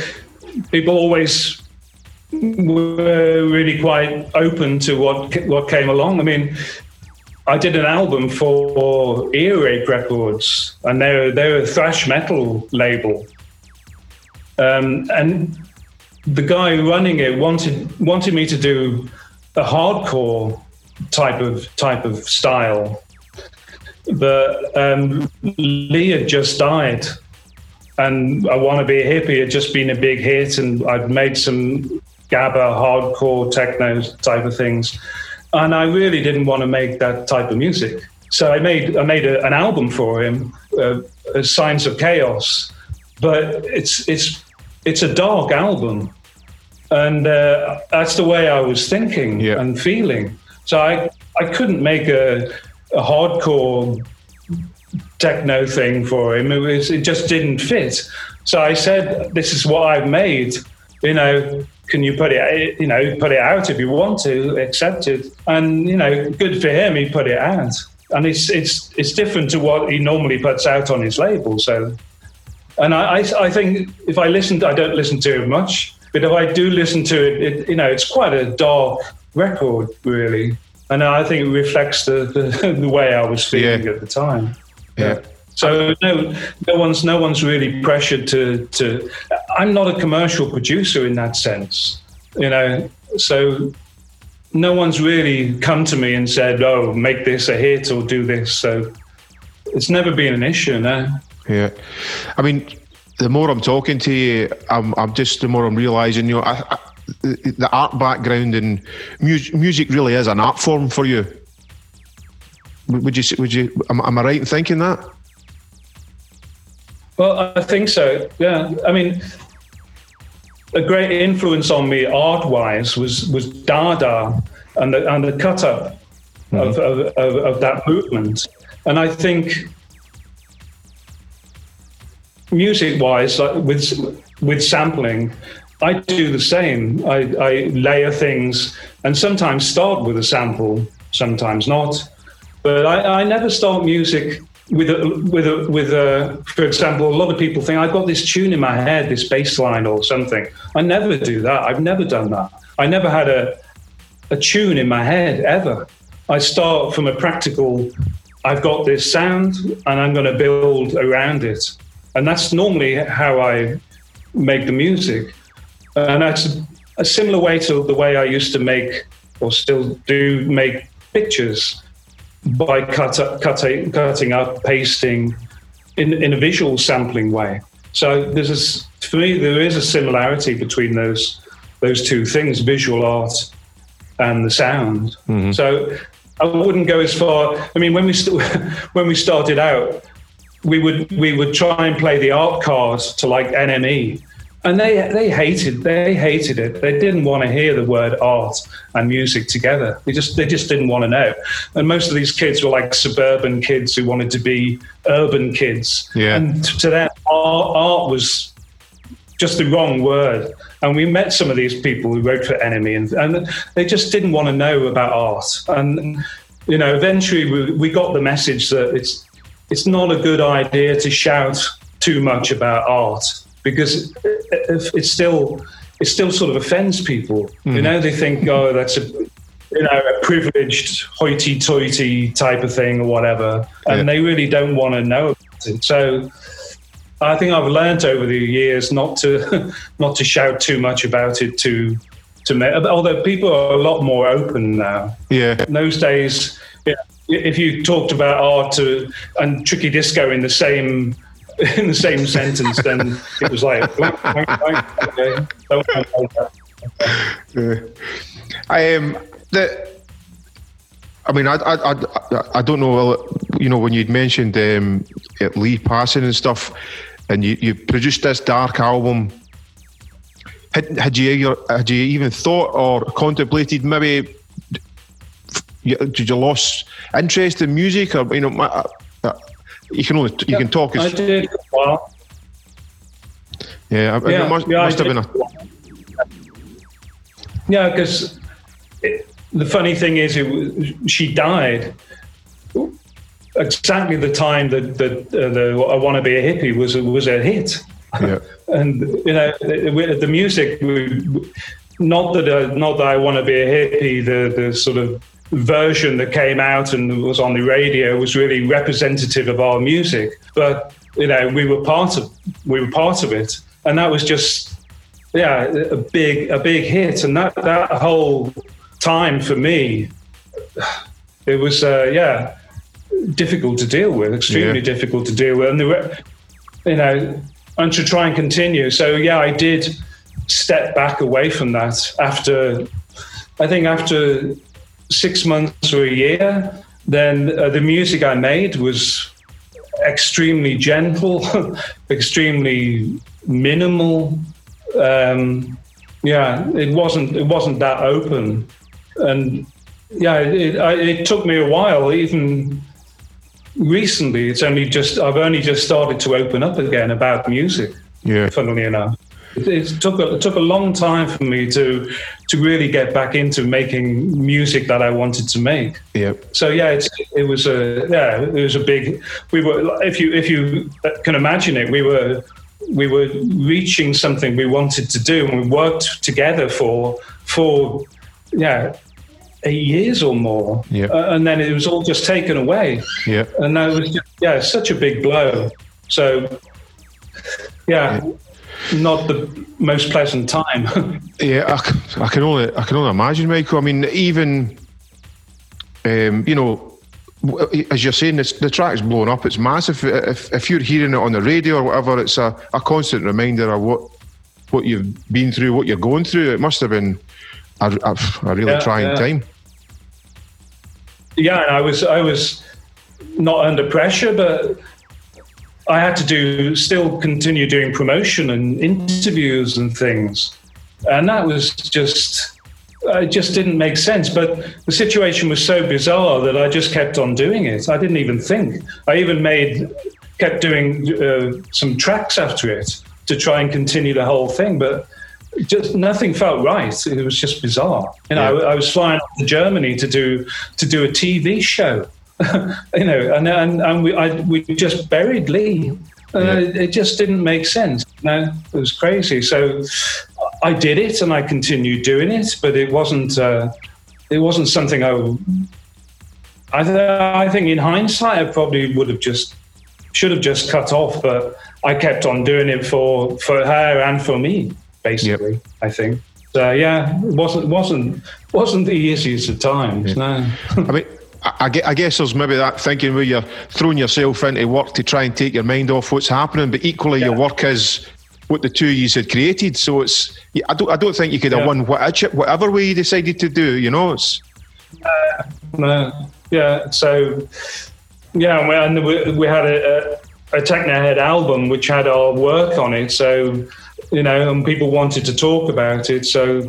people always were really quite open to what what came along. I mean, I did an album for Earache Records, and they're they're a thrash metal label. Um, and the guy running it wanted wanted me to do a hardcore type of type of style, but um, Lee had just died and I Want to Be a Hippie had just been a big hit, and I'd made some gabba, hardcore, techno type of things, and I really didn't want to make that type of music. So I made I made a, an album for him, uh, Signs of Chaos, but it's it's it's a dark album, and uh, that's the way I was thinking Yeah. and feeling. So I I couldn't make a a hardcore techno thing for him. It was it just didn't fit. So I said, "This is what I've made. You know, can you put it? You know, put it out if you want to. Accept it." And you know, good for him. He put it out, and it's it's it's different to what he normally puts out on his label. So And I, I, I think if I listen, I don't listen to it much, but if I do listen to it, it you know, it's quite a dark record, really. And I think it reflects the, the, (laughs) the way I was feeling Yeah. at the time. Yeah. So no, no one's no one's really pressured to to. I'm not a commercial producer in that sense, you know. So no one's really come to me and said, "Oh, make this a hit or do this." So it's never been an issue. No. Yeah, I mean, the more I'm talking to you, I'm, I'm just the more I'm realizing, you know, I, I, the the art background and music, music really is an art form for you. Would you? Would you? Am, am I right in thinking that? Well, I think so. Yeah. I mean, a great influence on me art-wise was was Dada and the and the cut up mm-hmm. of, of, of, of that movement, and I think music-wise, like with with sampling. I do the same. I, I layer things and sometimes start with a sample, sometimes not. But I, I never start music with a, with a, with a, for example, a lot of people think I've got this tune in my head, this bass line or something. I never do that. I've never done that. I never had a, a tune in my head ever. I start from a practical, I've got this sound and I'm going to build around it. And that's normally how I make the music. And that's a similar way to the way I used to make or still do make pictures by cut up, cutting, cutting up, pasting in, in a visual sampling way. So there's a s for me, there is a similarity between those those two things, visual art and the sound. Mm-hmm. So I wouldn't go as far. I mean, when we st- (laughs) when we started out, we would we would try and play the art card to like NME, and they they hated they hated it. They didn't want to hear the word art and music together. They just they just didn't want to know. And most of these kids were like suburban kids who wanted to be urban kids. Yeah. And to them, art, art was just the wrong word. And we met some of these people who wrote for NME, and, and they just didn't want to know about art. And you know, eventually we, we got the message that it's it's not a good idea to shout too much about art because it, it still it still sort of offends people. You hmm. know, they think, oh, that's a you know a privileged hoity-toity type of thing or whatever, and Yeah. they really don't want to know about it. So. I think I've learned over the years not to (laughs) not to shout too much about it to to me. Although people are a lot more open now. Yeah, In those days, if you talked about art and tricky disco in the same (laughs) in the same sentence, then it was like, that. I um the. I mean, I, I, I, I don't know. You know, when you'd mentioned um, Lee passing and stuff, and you, you produced this dark album. Had, had you had you even thought or contemplated maybe? you- Did you lost interest in music, or you know? my- uh, You can only you can talk. I did. Well, yeah, I- yeah, it must, yeah, must have been a Yeah, because the funny thing is, it, she died exactly the time that that uh, the "I Want to Be a Hippie" was was a hit. yeah. (laughs) and you know the, the music we- not that uh, not that I want to be a hippie the the sort of version that came out and was on the radio was really representative of our music but you know we were part of we were part of it and that was just yeah a big a big hit and that that whole time for me it was uh, yeah difficult to deal with extremely Yeah. difficult to deal with and the you know, and to try and continue. So yeah, I did step back away from that after, I think after six months or a year. Then uh, the music I made was extremely gentle, (laughs) extremely minimal. Um, yeah, it wasn't it wasn't that open, and yeah, it, I, it took me a while even recently it's only just i've only just started to open up again about music Yeah. funnily enough it, it took a, it took a long time for me to to really get back into making music that i wanted to make Yeah. so yeah it's, it was a yeah it was a big we were if you if you can imagine it we were we were reaching something we wanted to do, and we worked together for for yeah eight years or more, Yep. uh, and then it was all just taken away, Yeah. and that was just, yeah such a big blow. So yeah, not the most pleasant time. (laughs) Yeah, I, I can only I can only imagine, Michael. I mean, even um, you know, as you're saying, this, the track's blown up. It's massive. If, if you're hearing it on the radio or whatever, it's a, a constant reminder of what what you've been through, what you're going through. It must have been a, a, a really Yeah, trying yeah. time. yeah, and I was I was not under pressure, but I had to do still continue doing promotion and interviews and things, and that was just it just didn't make sense. But the situation was so bizarre that I just kept on doing it. I didn't even think. I even made kept doing uh, some tracks after it to try and continue the whole thing, but just nothing felt right. It was just bizarre. You know, Yeah. I, I was flying to Germany to do to do a TV show. (laughs) you know, and and, and we I, we just buried Lee. Uh, Yeah. It just didn't make sense. No, it was crazy. So I did it, and I continued doing it, but it wasn't. Uh, it wasn't something I. I, th- I think in hindsight, I probably would have just should have just cut off, but I kept on doing it for for her and for me, basically. I think. So yeah, it wasn't wasn't wasn't the easiest of times. No. I mean, I, I guess there's maybe that thinking where you're throwing yourself into work to try and take your mind off what's happening, but equally your work is what the two of you had created. So it's, I don't, I don't think you could have won whatever, whatever way you decided to do. You know, it's uh, No, yeah. So, yeah, and we, and we, we had a, a, a Technohead album which had our work on it. So, you know, and people wanted to talk about it. So,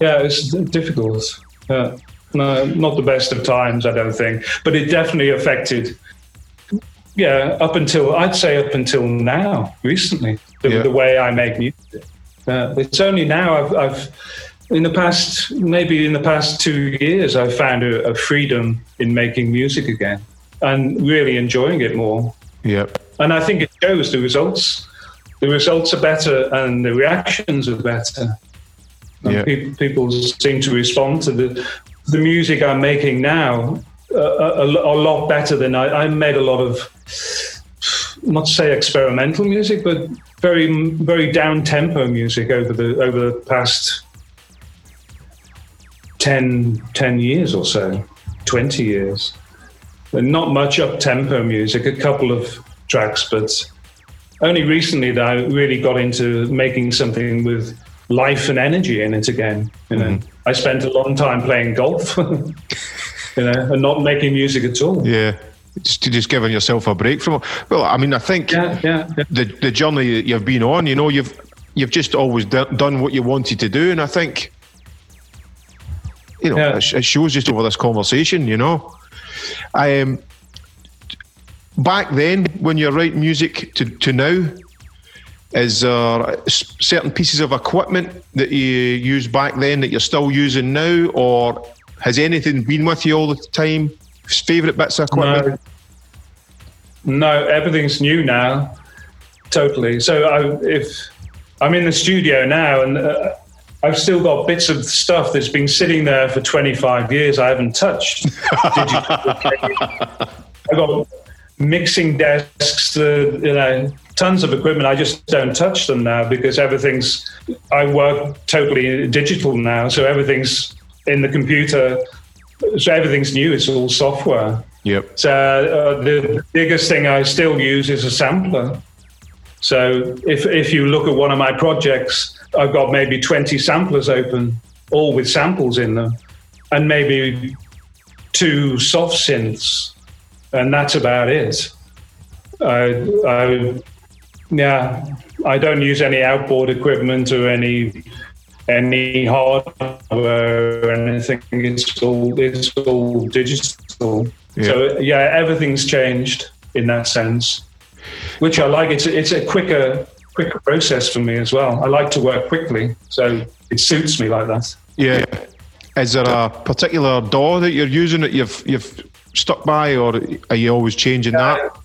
yeah, it's difficult. Yeah. No, not the best of times, I don't think, but it definitely affected. Yeah, up until I'd say up until now, recently, the, Yeah. the way I make music. Uh, it's only now I've, I've in the past maybe in the past two years I've found a, a freedom in making music again and really enjoying it more. yeah, And I think it shows the results. The results are better and the reactions are better. And Yeah. people seem to respond to the the music I'm making now uh, a, a, a lot better than I, I made a lot of not to say experimental music, but very very down tempo music over the over the past 10, 10 years or so, twenty years. And not much up tempo music, a couple of tracks, but only recently that I really got into making something with life and energy in it again. You know, I spent a long time playing golf, (laughs) you know, and not making music at all. yeah. Just, just giving yourself a break from it. Well, I mean, I think Yeah, yeah, yeah. the the journey that you've been on, you know, you've you've just always do, done what you wanted to do, and I think, you know, Yeah. it, sh- it shows just over this conversation, you know. I Um, back then, when you're writing music to to now, is there certain pieces of equipment that you used back then that you're still using now, or has anything been with you all the time? Favorite bits of equipment? No, no, everything's new now, totally. So I, if I'm in the studio now, and uh, I've still got bits of stuff that's been sitting there for 25 years, I haven't touched. (laughs) Digital. (laughs) I've got mixing desks, uh, you know, tons of equipment. I just don't touch them now because everything's. I work totally digital now, so everything's in the computer. So everything's new. It's all software. Yep. So uh, the biggest thing I still use is a sampler. So if if you look at one of my projects, I've got maybe 20 samplers open, all with samples in them, and maybe two soft synths, and that's about it. I, I, yeah, I don't use any outboard equipment or any any hardware or anything. It's all it's all digital. So yeah, everything's changed in that sense, which I like. It's it's a quicker quicker process for me as well. I like to work quickly, so it suits me like that. Yeah. Is there a particular DAW that you're using that you've you've stuck by, or are you always changing that?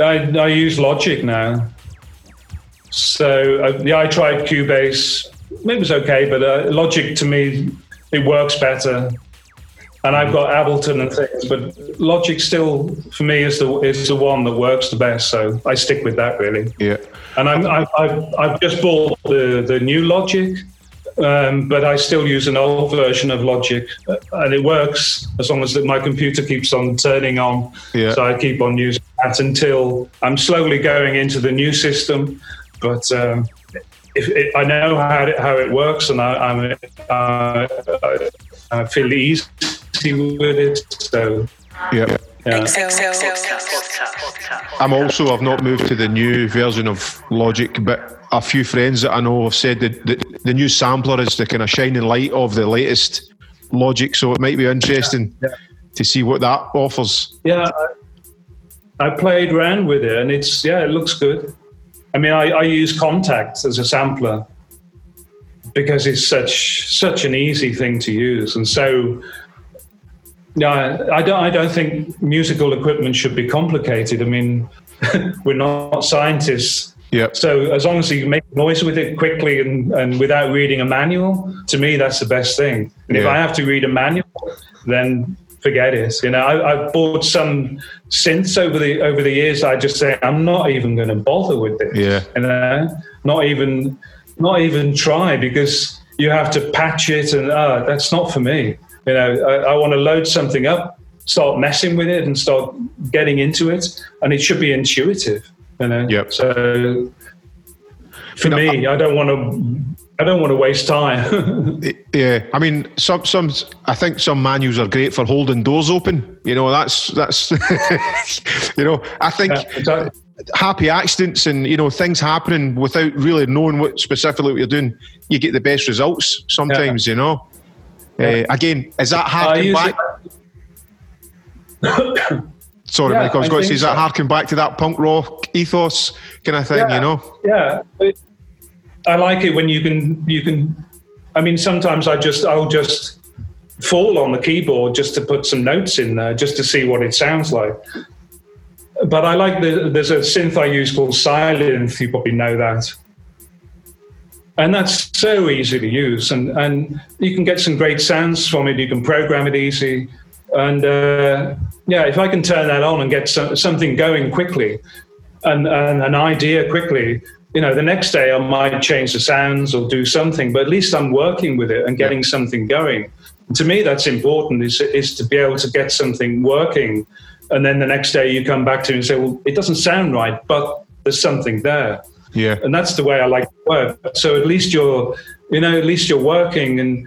I, I use Logic now. So uh, yeah, I tried Cubase. It was okay, but uh, Logic to me it works better. And I've got Ableton and things, but Logic still for me is the is the one that works the best. So I stick with that really. Yeah. And I'm, I've, I've, I've just bought the, the new Logic, um, but I still use an old version of Logic, uh, and it works as long as my computer keeps on turning on. Yeah. So I keep on using that until I'm slowly going into the new system. But um, if it, I know how it, how it works, and I, I'm, uh, I, I feel easy with it. So Yeah. yeah. I'm also I've not moved to the new version of Logic, but a few friends that I know have said that the, the new sampler is the kind of shining light of the latest Logic, so it might be interesting to see what that offers. Yeah, I, I played around with it, and it's yeah, it looks good. I mean, I, I use Kontakt as a sampler because it's such such an easy thing to use, and so yeah, I don't I don't think musical equipment should be complicated. I mean, (laughs) we're not scientists. Yeah. So as long as you make noise with it quickly and, and without reading a manual, to me that's the best thing. And if I have to read a manual, then forget it. You know, I, I've bought some synths over the over the years. I just say I'm not even going to bother with this. Yeah. You know, not even not even try because you have to patch it and uh, that's not for me. You know, I, I want to load something up, start messing with it, and start getting into it, and it should be intuitive. You know. Yep. So for me, I don't want to. I don't want to waste time. (laughs) Yeah, I mean, some some I think some manuals are great for holding doors open. You know, that's that's (laughs) you know, I think So- happy accidents and you know things happening without really knowing what specifically what you're doing, you get the best results sometimes. You know. Uh, again, is that I harking (coughs) (coughs) (coughs) Sorry, Yeah, Mike. I was I going to say, is that so. harking back to that punk rock ethos kind of thing? Yeah. You know. Yeah, it, I like it when you can you can. I mean, sometimes I just I'll just fall on the keyboard just to put some notes in there just to see what it sounds like. But I like the there's a synth I use called Sylenth. You probably know that. And that's so easy to use, and, and you can get some great sounds from it. You can program it easy, and uh, yeah, if I can turn that on and get some, something going quickly, and, and an idea quickly, you know, the next day I might change the sounds or do something, but at least I'm working with it and getting something going. To me, that's important is, is to be able to get something working. And then the next day you come back to it and say, well, it doesn't sound right, but there's something there. Yeah. And that's the way I like to work. So at least you're, you know, at least you're working. And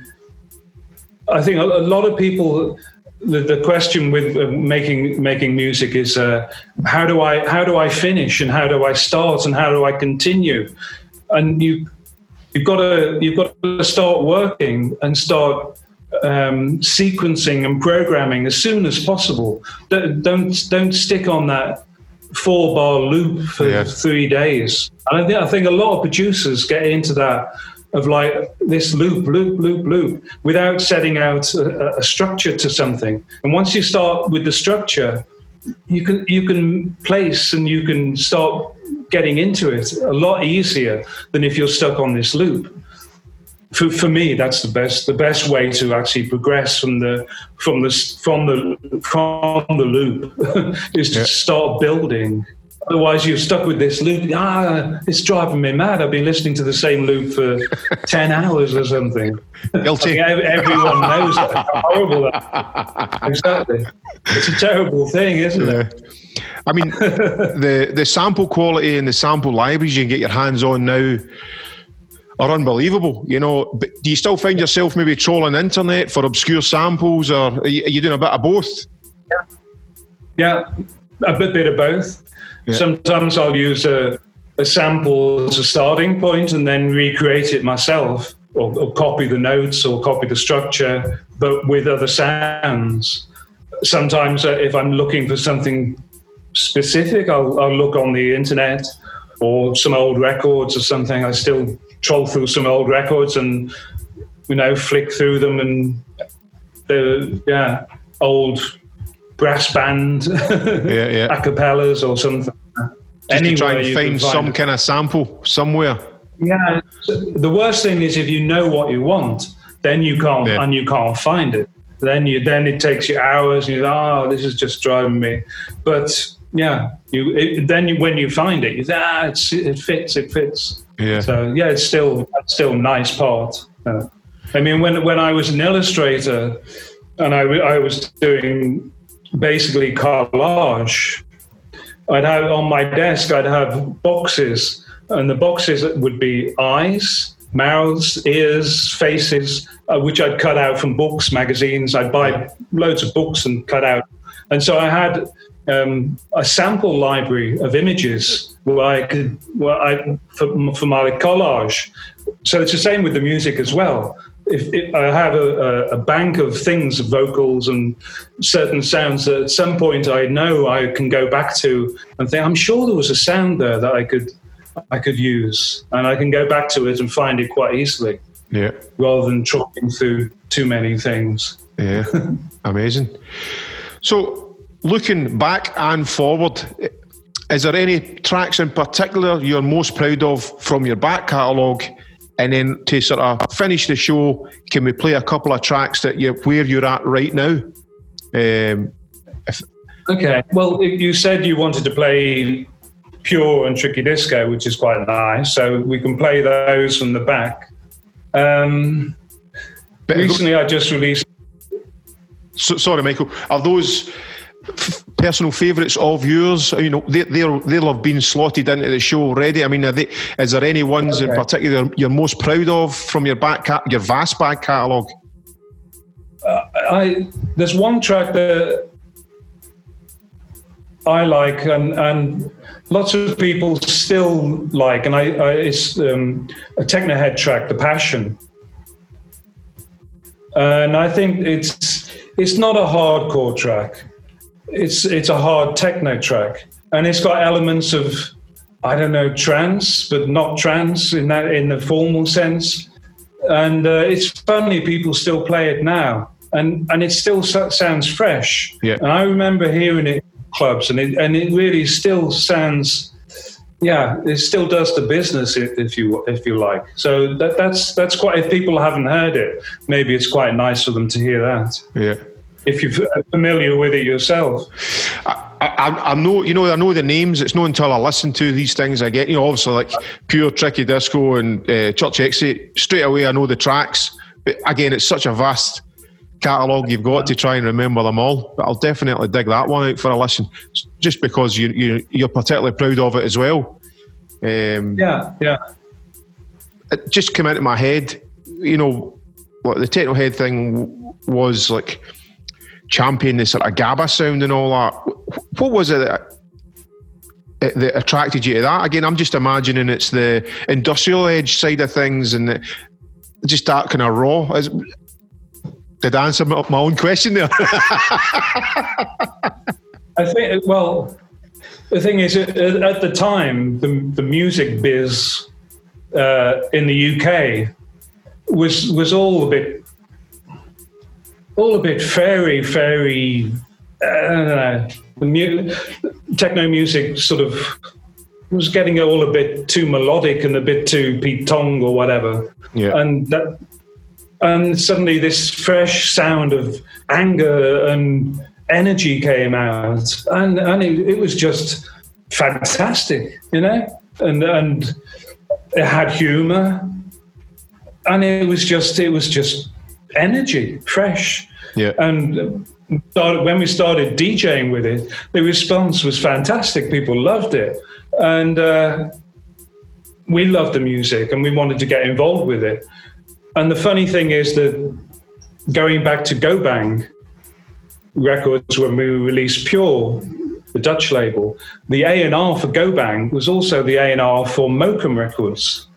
I think a, a lot of people, the, the question with uh, making making music is uh, how do I how do I finish and how do I start and how do I continue? And you you've got to you've got to start working and start um, sequencing and programming as soon as possible. Don't don't, don't stick on that four bar loop for Yeah. three days. And I think, I think a lot of producers get into that of like this loop, loop, loop, loop, without setting out a, a structure to something. And once you start with the structure, you can you can place and you can start getting into it a lot easier than if you're stuck on this loop. For, for me, that's the best the best way to actually progress from the from the from the from the loop (laughs) is to Yeah. start building. Otherwise, you're stuck with this loop. Ah, it's driving me mad. I've been listening to the same loop for (laughs) ten hours or something. Guilty. (laughs) I Everyone knows that. How horrible that. (laughs) Exactly. It's a terrible thing, isn't it? I mean, the the sample quality and the sample libraries you can get your hands on now are unbelievable. You know, but do you still find yourself maybe trolling the internet for obscure samples, or are you, are you doing a bit of both? Yeah, a bit, bit of both. Yeah. Sometimes I'll use a, a sample as a starting point and then recreate it myself, or, or copy the notes or copy the structure, but with other sounds. Sometimes, uh, if I'm looking for something specific, I'll, I'll look on the internet or some old records or something. I still troll through some old records and you know flick through them and the yeah old brass band Yeah, yeah. (laughs) a cappellas or something Just to try and find find some it. kind of sample somewhere. Yeah. The worst thing is if you know what you want, then you can't Yeah. and you can't find it. Then you then it takes you hours. And you oh, this is just driving me. But yeah, you it, then you, when you find it, you say, ah, it's, it fits. It fits. Yeah. So yeah, it's still it's still a nice part. Uh, I mean, when when I was an illustrator, and I, I was doing basically collage, I'd have on my desk I'd have boxes, and the boxes would be eyes, mouths, ears, faces, uh, which I'd cut out from books, magazines. I'd buy loads of books and cut out, and so I had um, a sample library of images where I could, where I for, for my collage. So it's the same with the music as well. If, if I have a, a, bank of things, vocals and certain sounds that at some point I know I can go back to and think, I'm sure there was a sound there that I could I could use, and I can go back to it and find it quite easily, Yeah. rather than trawling through too many things. Yeah, (laughs) amazing. So, looking back and forward, is there any tracks in particular you're most proud of from your back catalogue? And then to sort of finish the show, can we play a couple of tracks that you where you're at right now? Um, Okay. Well, you said you wanted to play Pure and Tricky Disco, which is quite nice. So we can play those from the back. Um, recently, I just released. so, sorry, Michael. Are those f- personal favourites of yours? You know, they, they'll they'll have been slotted into the show already. I mean, are they, is there any ones in particular you're most proud of from your back cat, your vast back catalogue? I there's one track that I like, and and lots of people still like, and I, I it's um, a Technohead track, "The Passion," and I think it's it's not a hardcore track. It's it's a hard techno track, and it's got elements of I don't know trance, but not trance in that in the formal sense and uh, it's funny people still play it now and and it still sounds fresh Yeah. and i remember hearing it in clubs and it and it really still sounds yeah it still does the business if you if you like so that, that's that's quite if people haven't heard it maybe it's quite nice for them to hear that Yeah. If you're familiar with it yourself I, I, I know, you know, I know the names. It's not until I listen to these things I get, you know, obviously like pure tricky disco and uh, church exit. Straight away, I know the tracks. But again, it's such a vast catalogue. You've got to try and remember them all. But I'll definitely dig that one out for a listen, just because you, you you're particularly proud of it as well. Um, yeah yeah it just came into my head, you know, what the Technohead thing was like champion the sort of gabber sound and all that. What was it that, that attracted you to that? Again, I'm just imagining it's the industrial edge side of things and the, just that kind of raw. Is, did I answer my my own question there? (laughs) I think, well, the thing is, at, at the time, the, the music biz uh, in the UK was was all a bit, all a bit fairy, fairy. I uh, don't know. Mu- techno music sort of was getting all a bit too melodic and a bit too Pete Tong or whatever. Yeah. And that, and suddenly this fresh sound of anger and energy came out, and and it, it was just fantastic, you know, and and it had humor, and it was just it was just energy, fresh, yeah. and. Started, when we started DJing with it, the response was fantastic. People loved it, and uh, we loved the music, and we wanted to get involved with it. And the funny thing is that going back to Go Bang records when we released Pure, the Dutch label, the A and R for Go Bang was also the A and R for Mokum Records,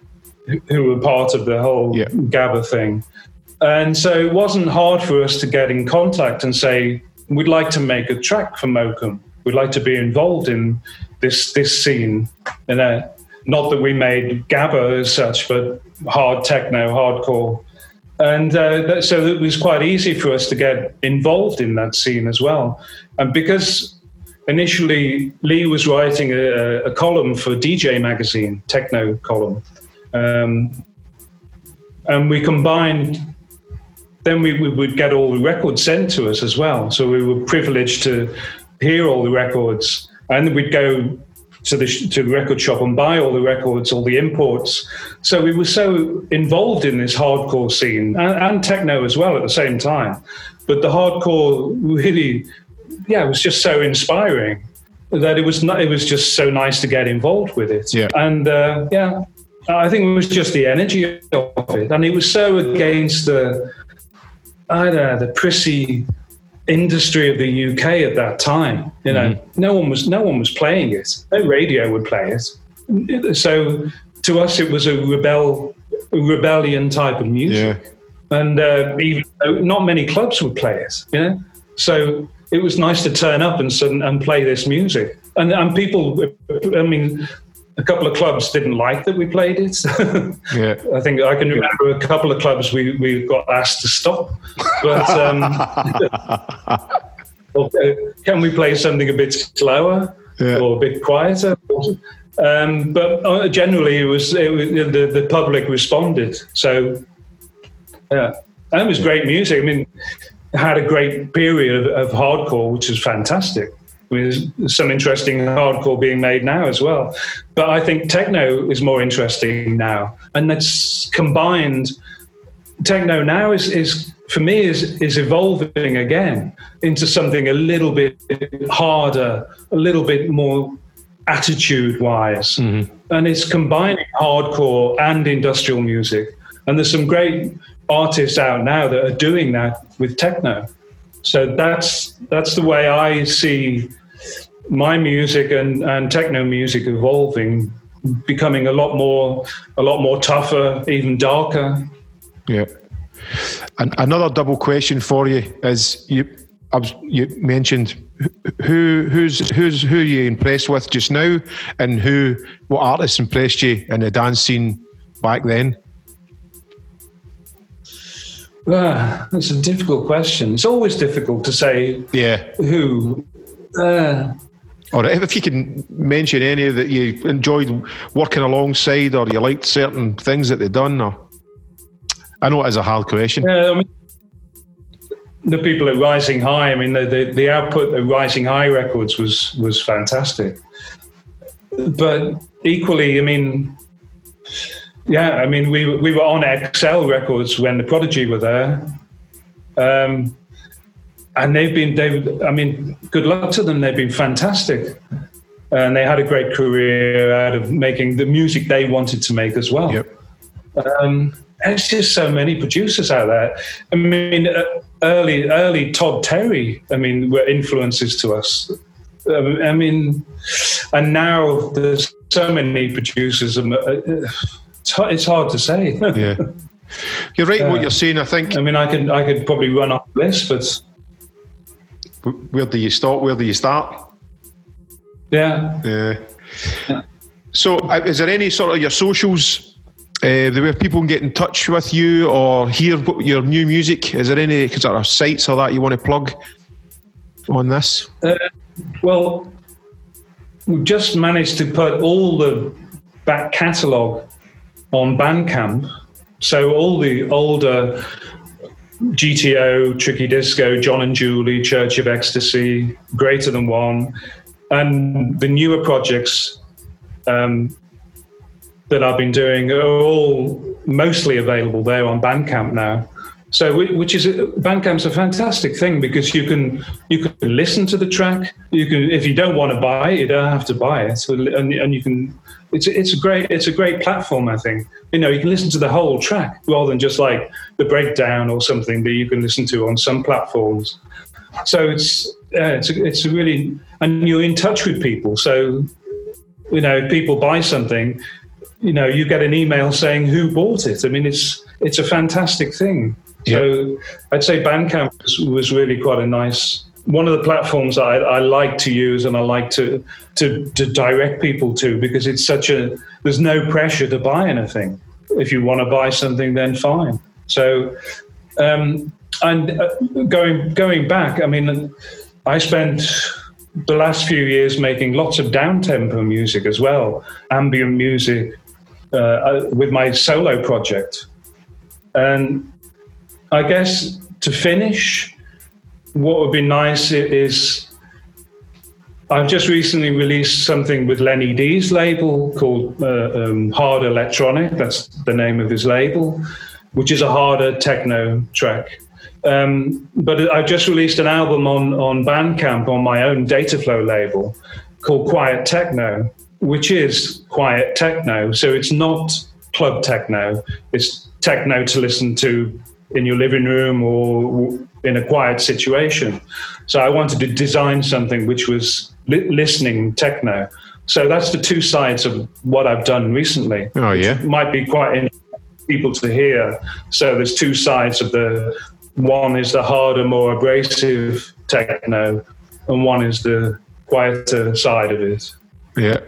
who- who were part of the whole Yeah. gabber thing. And so it wasn't hard for us to get in contact and say, we'd like to make a track for Mokum. We'd like to be involved in this this scene. You know, not that we made gabber as such, but hard techno, hardcore. And uh, that, so it was quite easy for us to get involved in that scene as well. And because initially, Lee was writing a, a column for DJ magazine, techno column, um, and we combined. Then we, we would get all the records sent to us as well. So we were privileged to hear all the records, and we'd go to the to the record shop and buy all the records, all the imports. So we were so involved in this hardcore scene and, and techno as well at the same time. But the hardcore really, yeah, it was just so inspiring that it was not. It was just so nice to get involved with it. Yeah. and uh, yeah, I think it was just the energy of it, and it was so against the, Know, the prissy industry of the UK at that time. You know, no one was no one was playing it. No radio would play it. So to us, it was a rebel rebellion type of music, and uh, even not many clubs would play it. You know, so it was nice to turn up and and play this music. And and people, I mean. A couple of clubs didn't like that we played it. (laughs) Yeah. I think I can remember a couple of clubs we, we got asked to stop. But um, (laughs) okay, can we play something a bit slower Yeah. or a bit quieter? Um, but uh, generally, it was, it was the, the public responded. So, yeah, and it was great music. I mean, had a great period of, of hardcore, which was fantastic. There's some interesting hardcore being made now as well. But I think techno is more interesting now, and that's combined. Techno now is, is for me is is evolving again into something a little bit harder, a little bit more attitude wise, mm-hmm. and it's combining hardcore and industrial music. And there's some great artists out now that are doing that with techno. So that's that's the way I see my music and, and techno music evolving, becoming a lot more a lot more tougher, even darker. Yeah. And another double question for you is you you mentioned who who's who's who you impressed with just now and who what artists impressed you in the dance scene back then? Ah, that's a difficult question. It's always difficult to say Yeah. who. Uh, Or if you can mention any that you enjoyed working alongside or you liked certain things that they've done or I know it is a hard question. Yeah, I mean, the people at Rising High. I mean, the, the, the output of Rising High Records was was fantastic. But equally, I mean, yeah, I mean, we we were on XL Records when the Prodigy were there, um, and they've been they. I mean, good luck to them. They've been fantastic. And they had a great career out of making the music they wanted to make as well. Yep. Um, there's just so many producers out there. I mean, uh, early, early Todd Terry. I mean, were influences to us. Um, I mean, and now there's so many producers. Um, uh, it's hard, to say. Yeah. (laughs) You're right in what you're saying. I think I mean, I could I could probably run off this, but where do you start? Where do you start? yeah. Yeah. So, uh, is there any sort of your socials uh, the where people can get in touch with you or hear your new music? Is there any sort of sites or that you want to plug on this? Well, we've just managed to put all the back catalogue on Bandcamp. So all the older GTO, Tricky Disco, John and Julie, Church of Ecstasy, Greater Than One, and the newer projects um, that I've been doing are all mostly available there on Bandcamp now. So, which is Bandcamp's a fantastic thing because you can you can listen to the track. You can, if you don't want to buy it, you don't have to buy it. And, and you can. It's it's a great it's a great platform. I think you know you can listen to the whole track rather than just like the breakdown or something that you can listen to on some platforms. So it's yeah, it's a, it's a really and you're in touch with people. So you know, if people buy something, you know, you get an email saying who bought it. I mean, it's it's a fantastic thing. So I'd say Bandcamp was, was really quite a nice one of the platforms I, I like to use and I like to, to to direct people to because it's such a there's no pressure to buy anything. If you want to buy something, then fine. So um, and uh, going going back, I mean, I spent the last few years making lots of down tempo music as well, ambient music uh, uh, with my solo project. And I guess to finish, what would be nice is I've just recently released something with Lenny Dee's label called uh, um, Hard Electronic. That's the name of his label, which is a harder techno track. Um, but I've just released an album on, on Bandcamp on my own Dataflow label called Quiet Techno, which is quiet techno. So it's not club techno, it's techno to listen to in your living room or in a quiet situation. So I wanted to design something which was li- listening techno. So that's the two sides of what I've done recently. Oh, yeah. might be quite interesting for people to hear. So there's two sides of the one is the harder, more abrasive techno, and one is the quieter side of it. Yeah,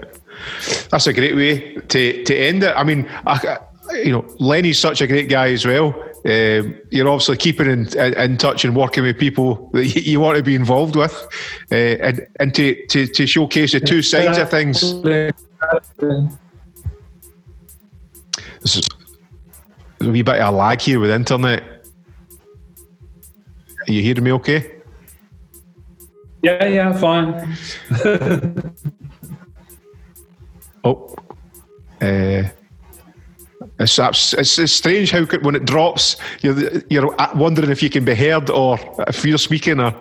that's a great way to, to end it. I mean, I, you know, Lenny's such a great guy as well. Um, you're obviously keeping in, in, in touch and working with people that you, you want to be involved with, uh, and and to, to, to showcase the two sides of things. This is there's a wee bit of a lag here with internet. Are you hearing me okay? Yeah, yeah, fine. (laughs) Oh, uh, it's, it's it's strange how when it drops, you're you're wondering if you can be heard or if you're speaking or.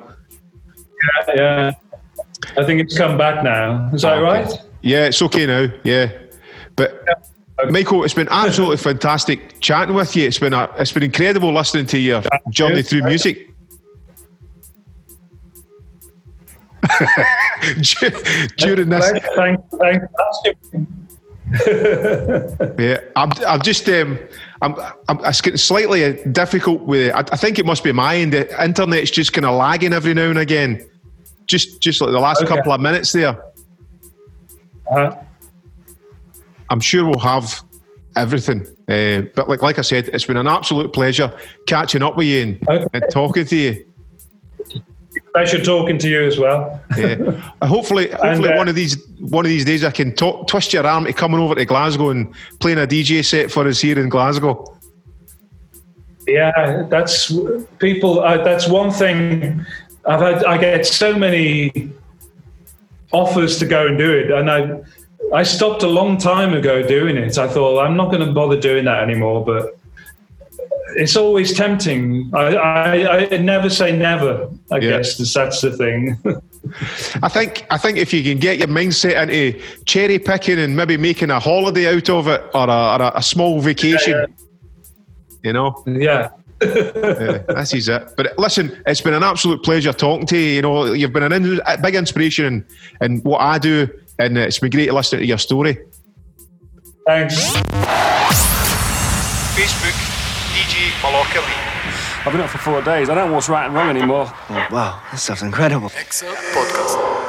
Yeah, I think it's come back now. Is that Okay. right? Yeah, it's okay now. Yeah, but Michael, it's been absolutely fantastic chatting with you. It's been a, it's been incredible listening to your journey through music. (laughs) During this, Thanks, thanks, thanks. (laughs) Yeah, I'm, I'm just, um, I'm, I'm, it's getting slightly difficult with. I, I think it must be my end. The internet's just kind of lagging every now and again. Just, just like the last Okay. couple of minutes there. Uh, I'm sure we'll have everything. Uh, but like, like I said, it's been an absolute pleasure catching up with you and, Okay. and talking to you. Pleasure talking to you as well. Yeah. (laughs) Hopefully, hopefully uh, one of these one of these days I can talk, twist your arm to coming over to Glasgow and playing a DJ set for us here in Glasgow. Yeah, that's people. Uh, that's one thing. I've had. I get so many offers to go and do it, and I, I stopped a long time ago doing it. I thought I'm not going to bother doing that anymore. But it's always tempting. I, I, I never say never. I Yeah. guess that's the thing. (laughs) I think I think if you can get your mindset into cherry picking and maybe making a holiday out of it or a, or a, a small vacation, you know, yeah. yeah, this is it. But listen, it's been an absolute pleasure talking to you. You know, you've been an in, a big inspiration in, in what I do, and it's been great to listen to your story. Thanks. Facebook, DJ I've been up for four days. I don't know what's right and wrong anymore. Oh, wow, this stuff's incredible. Podcast.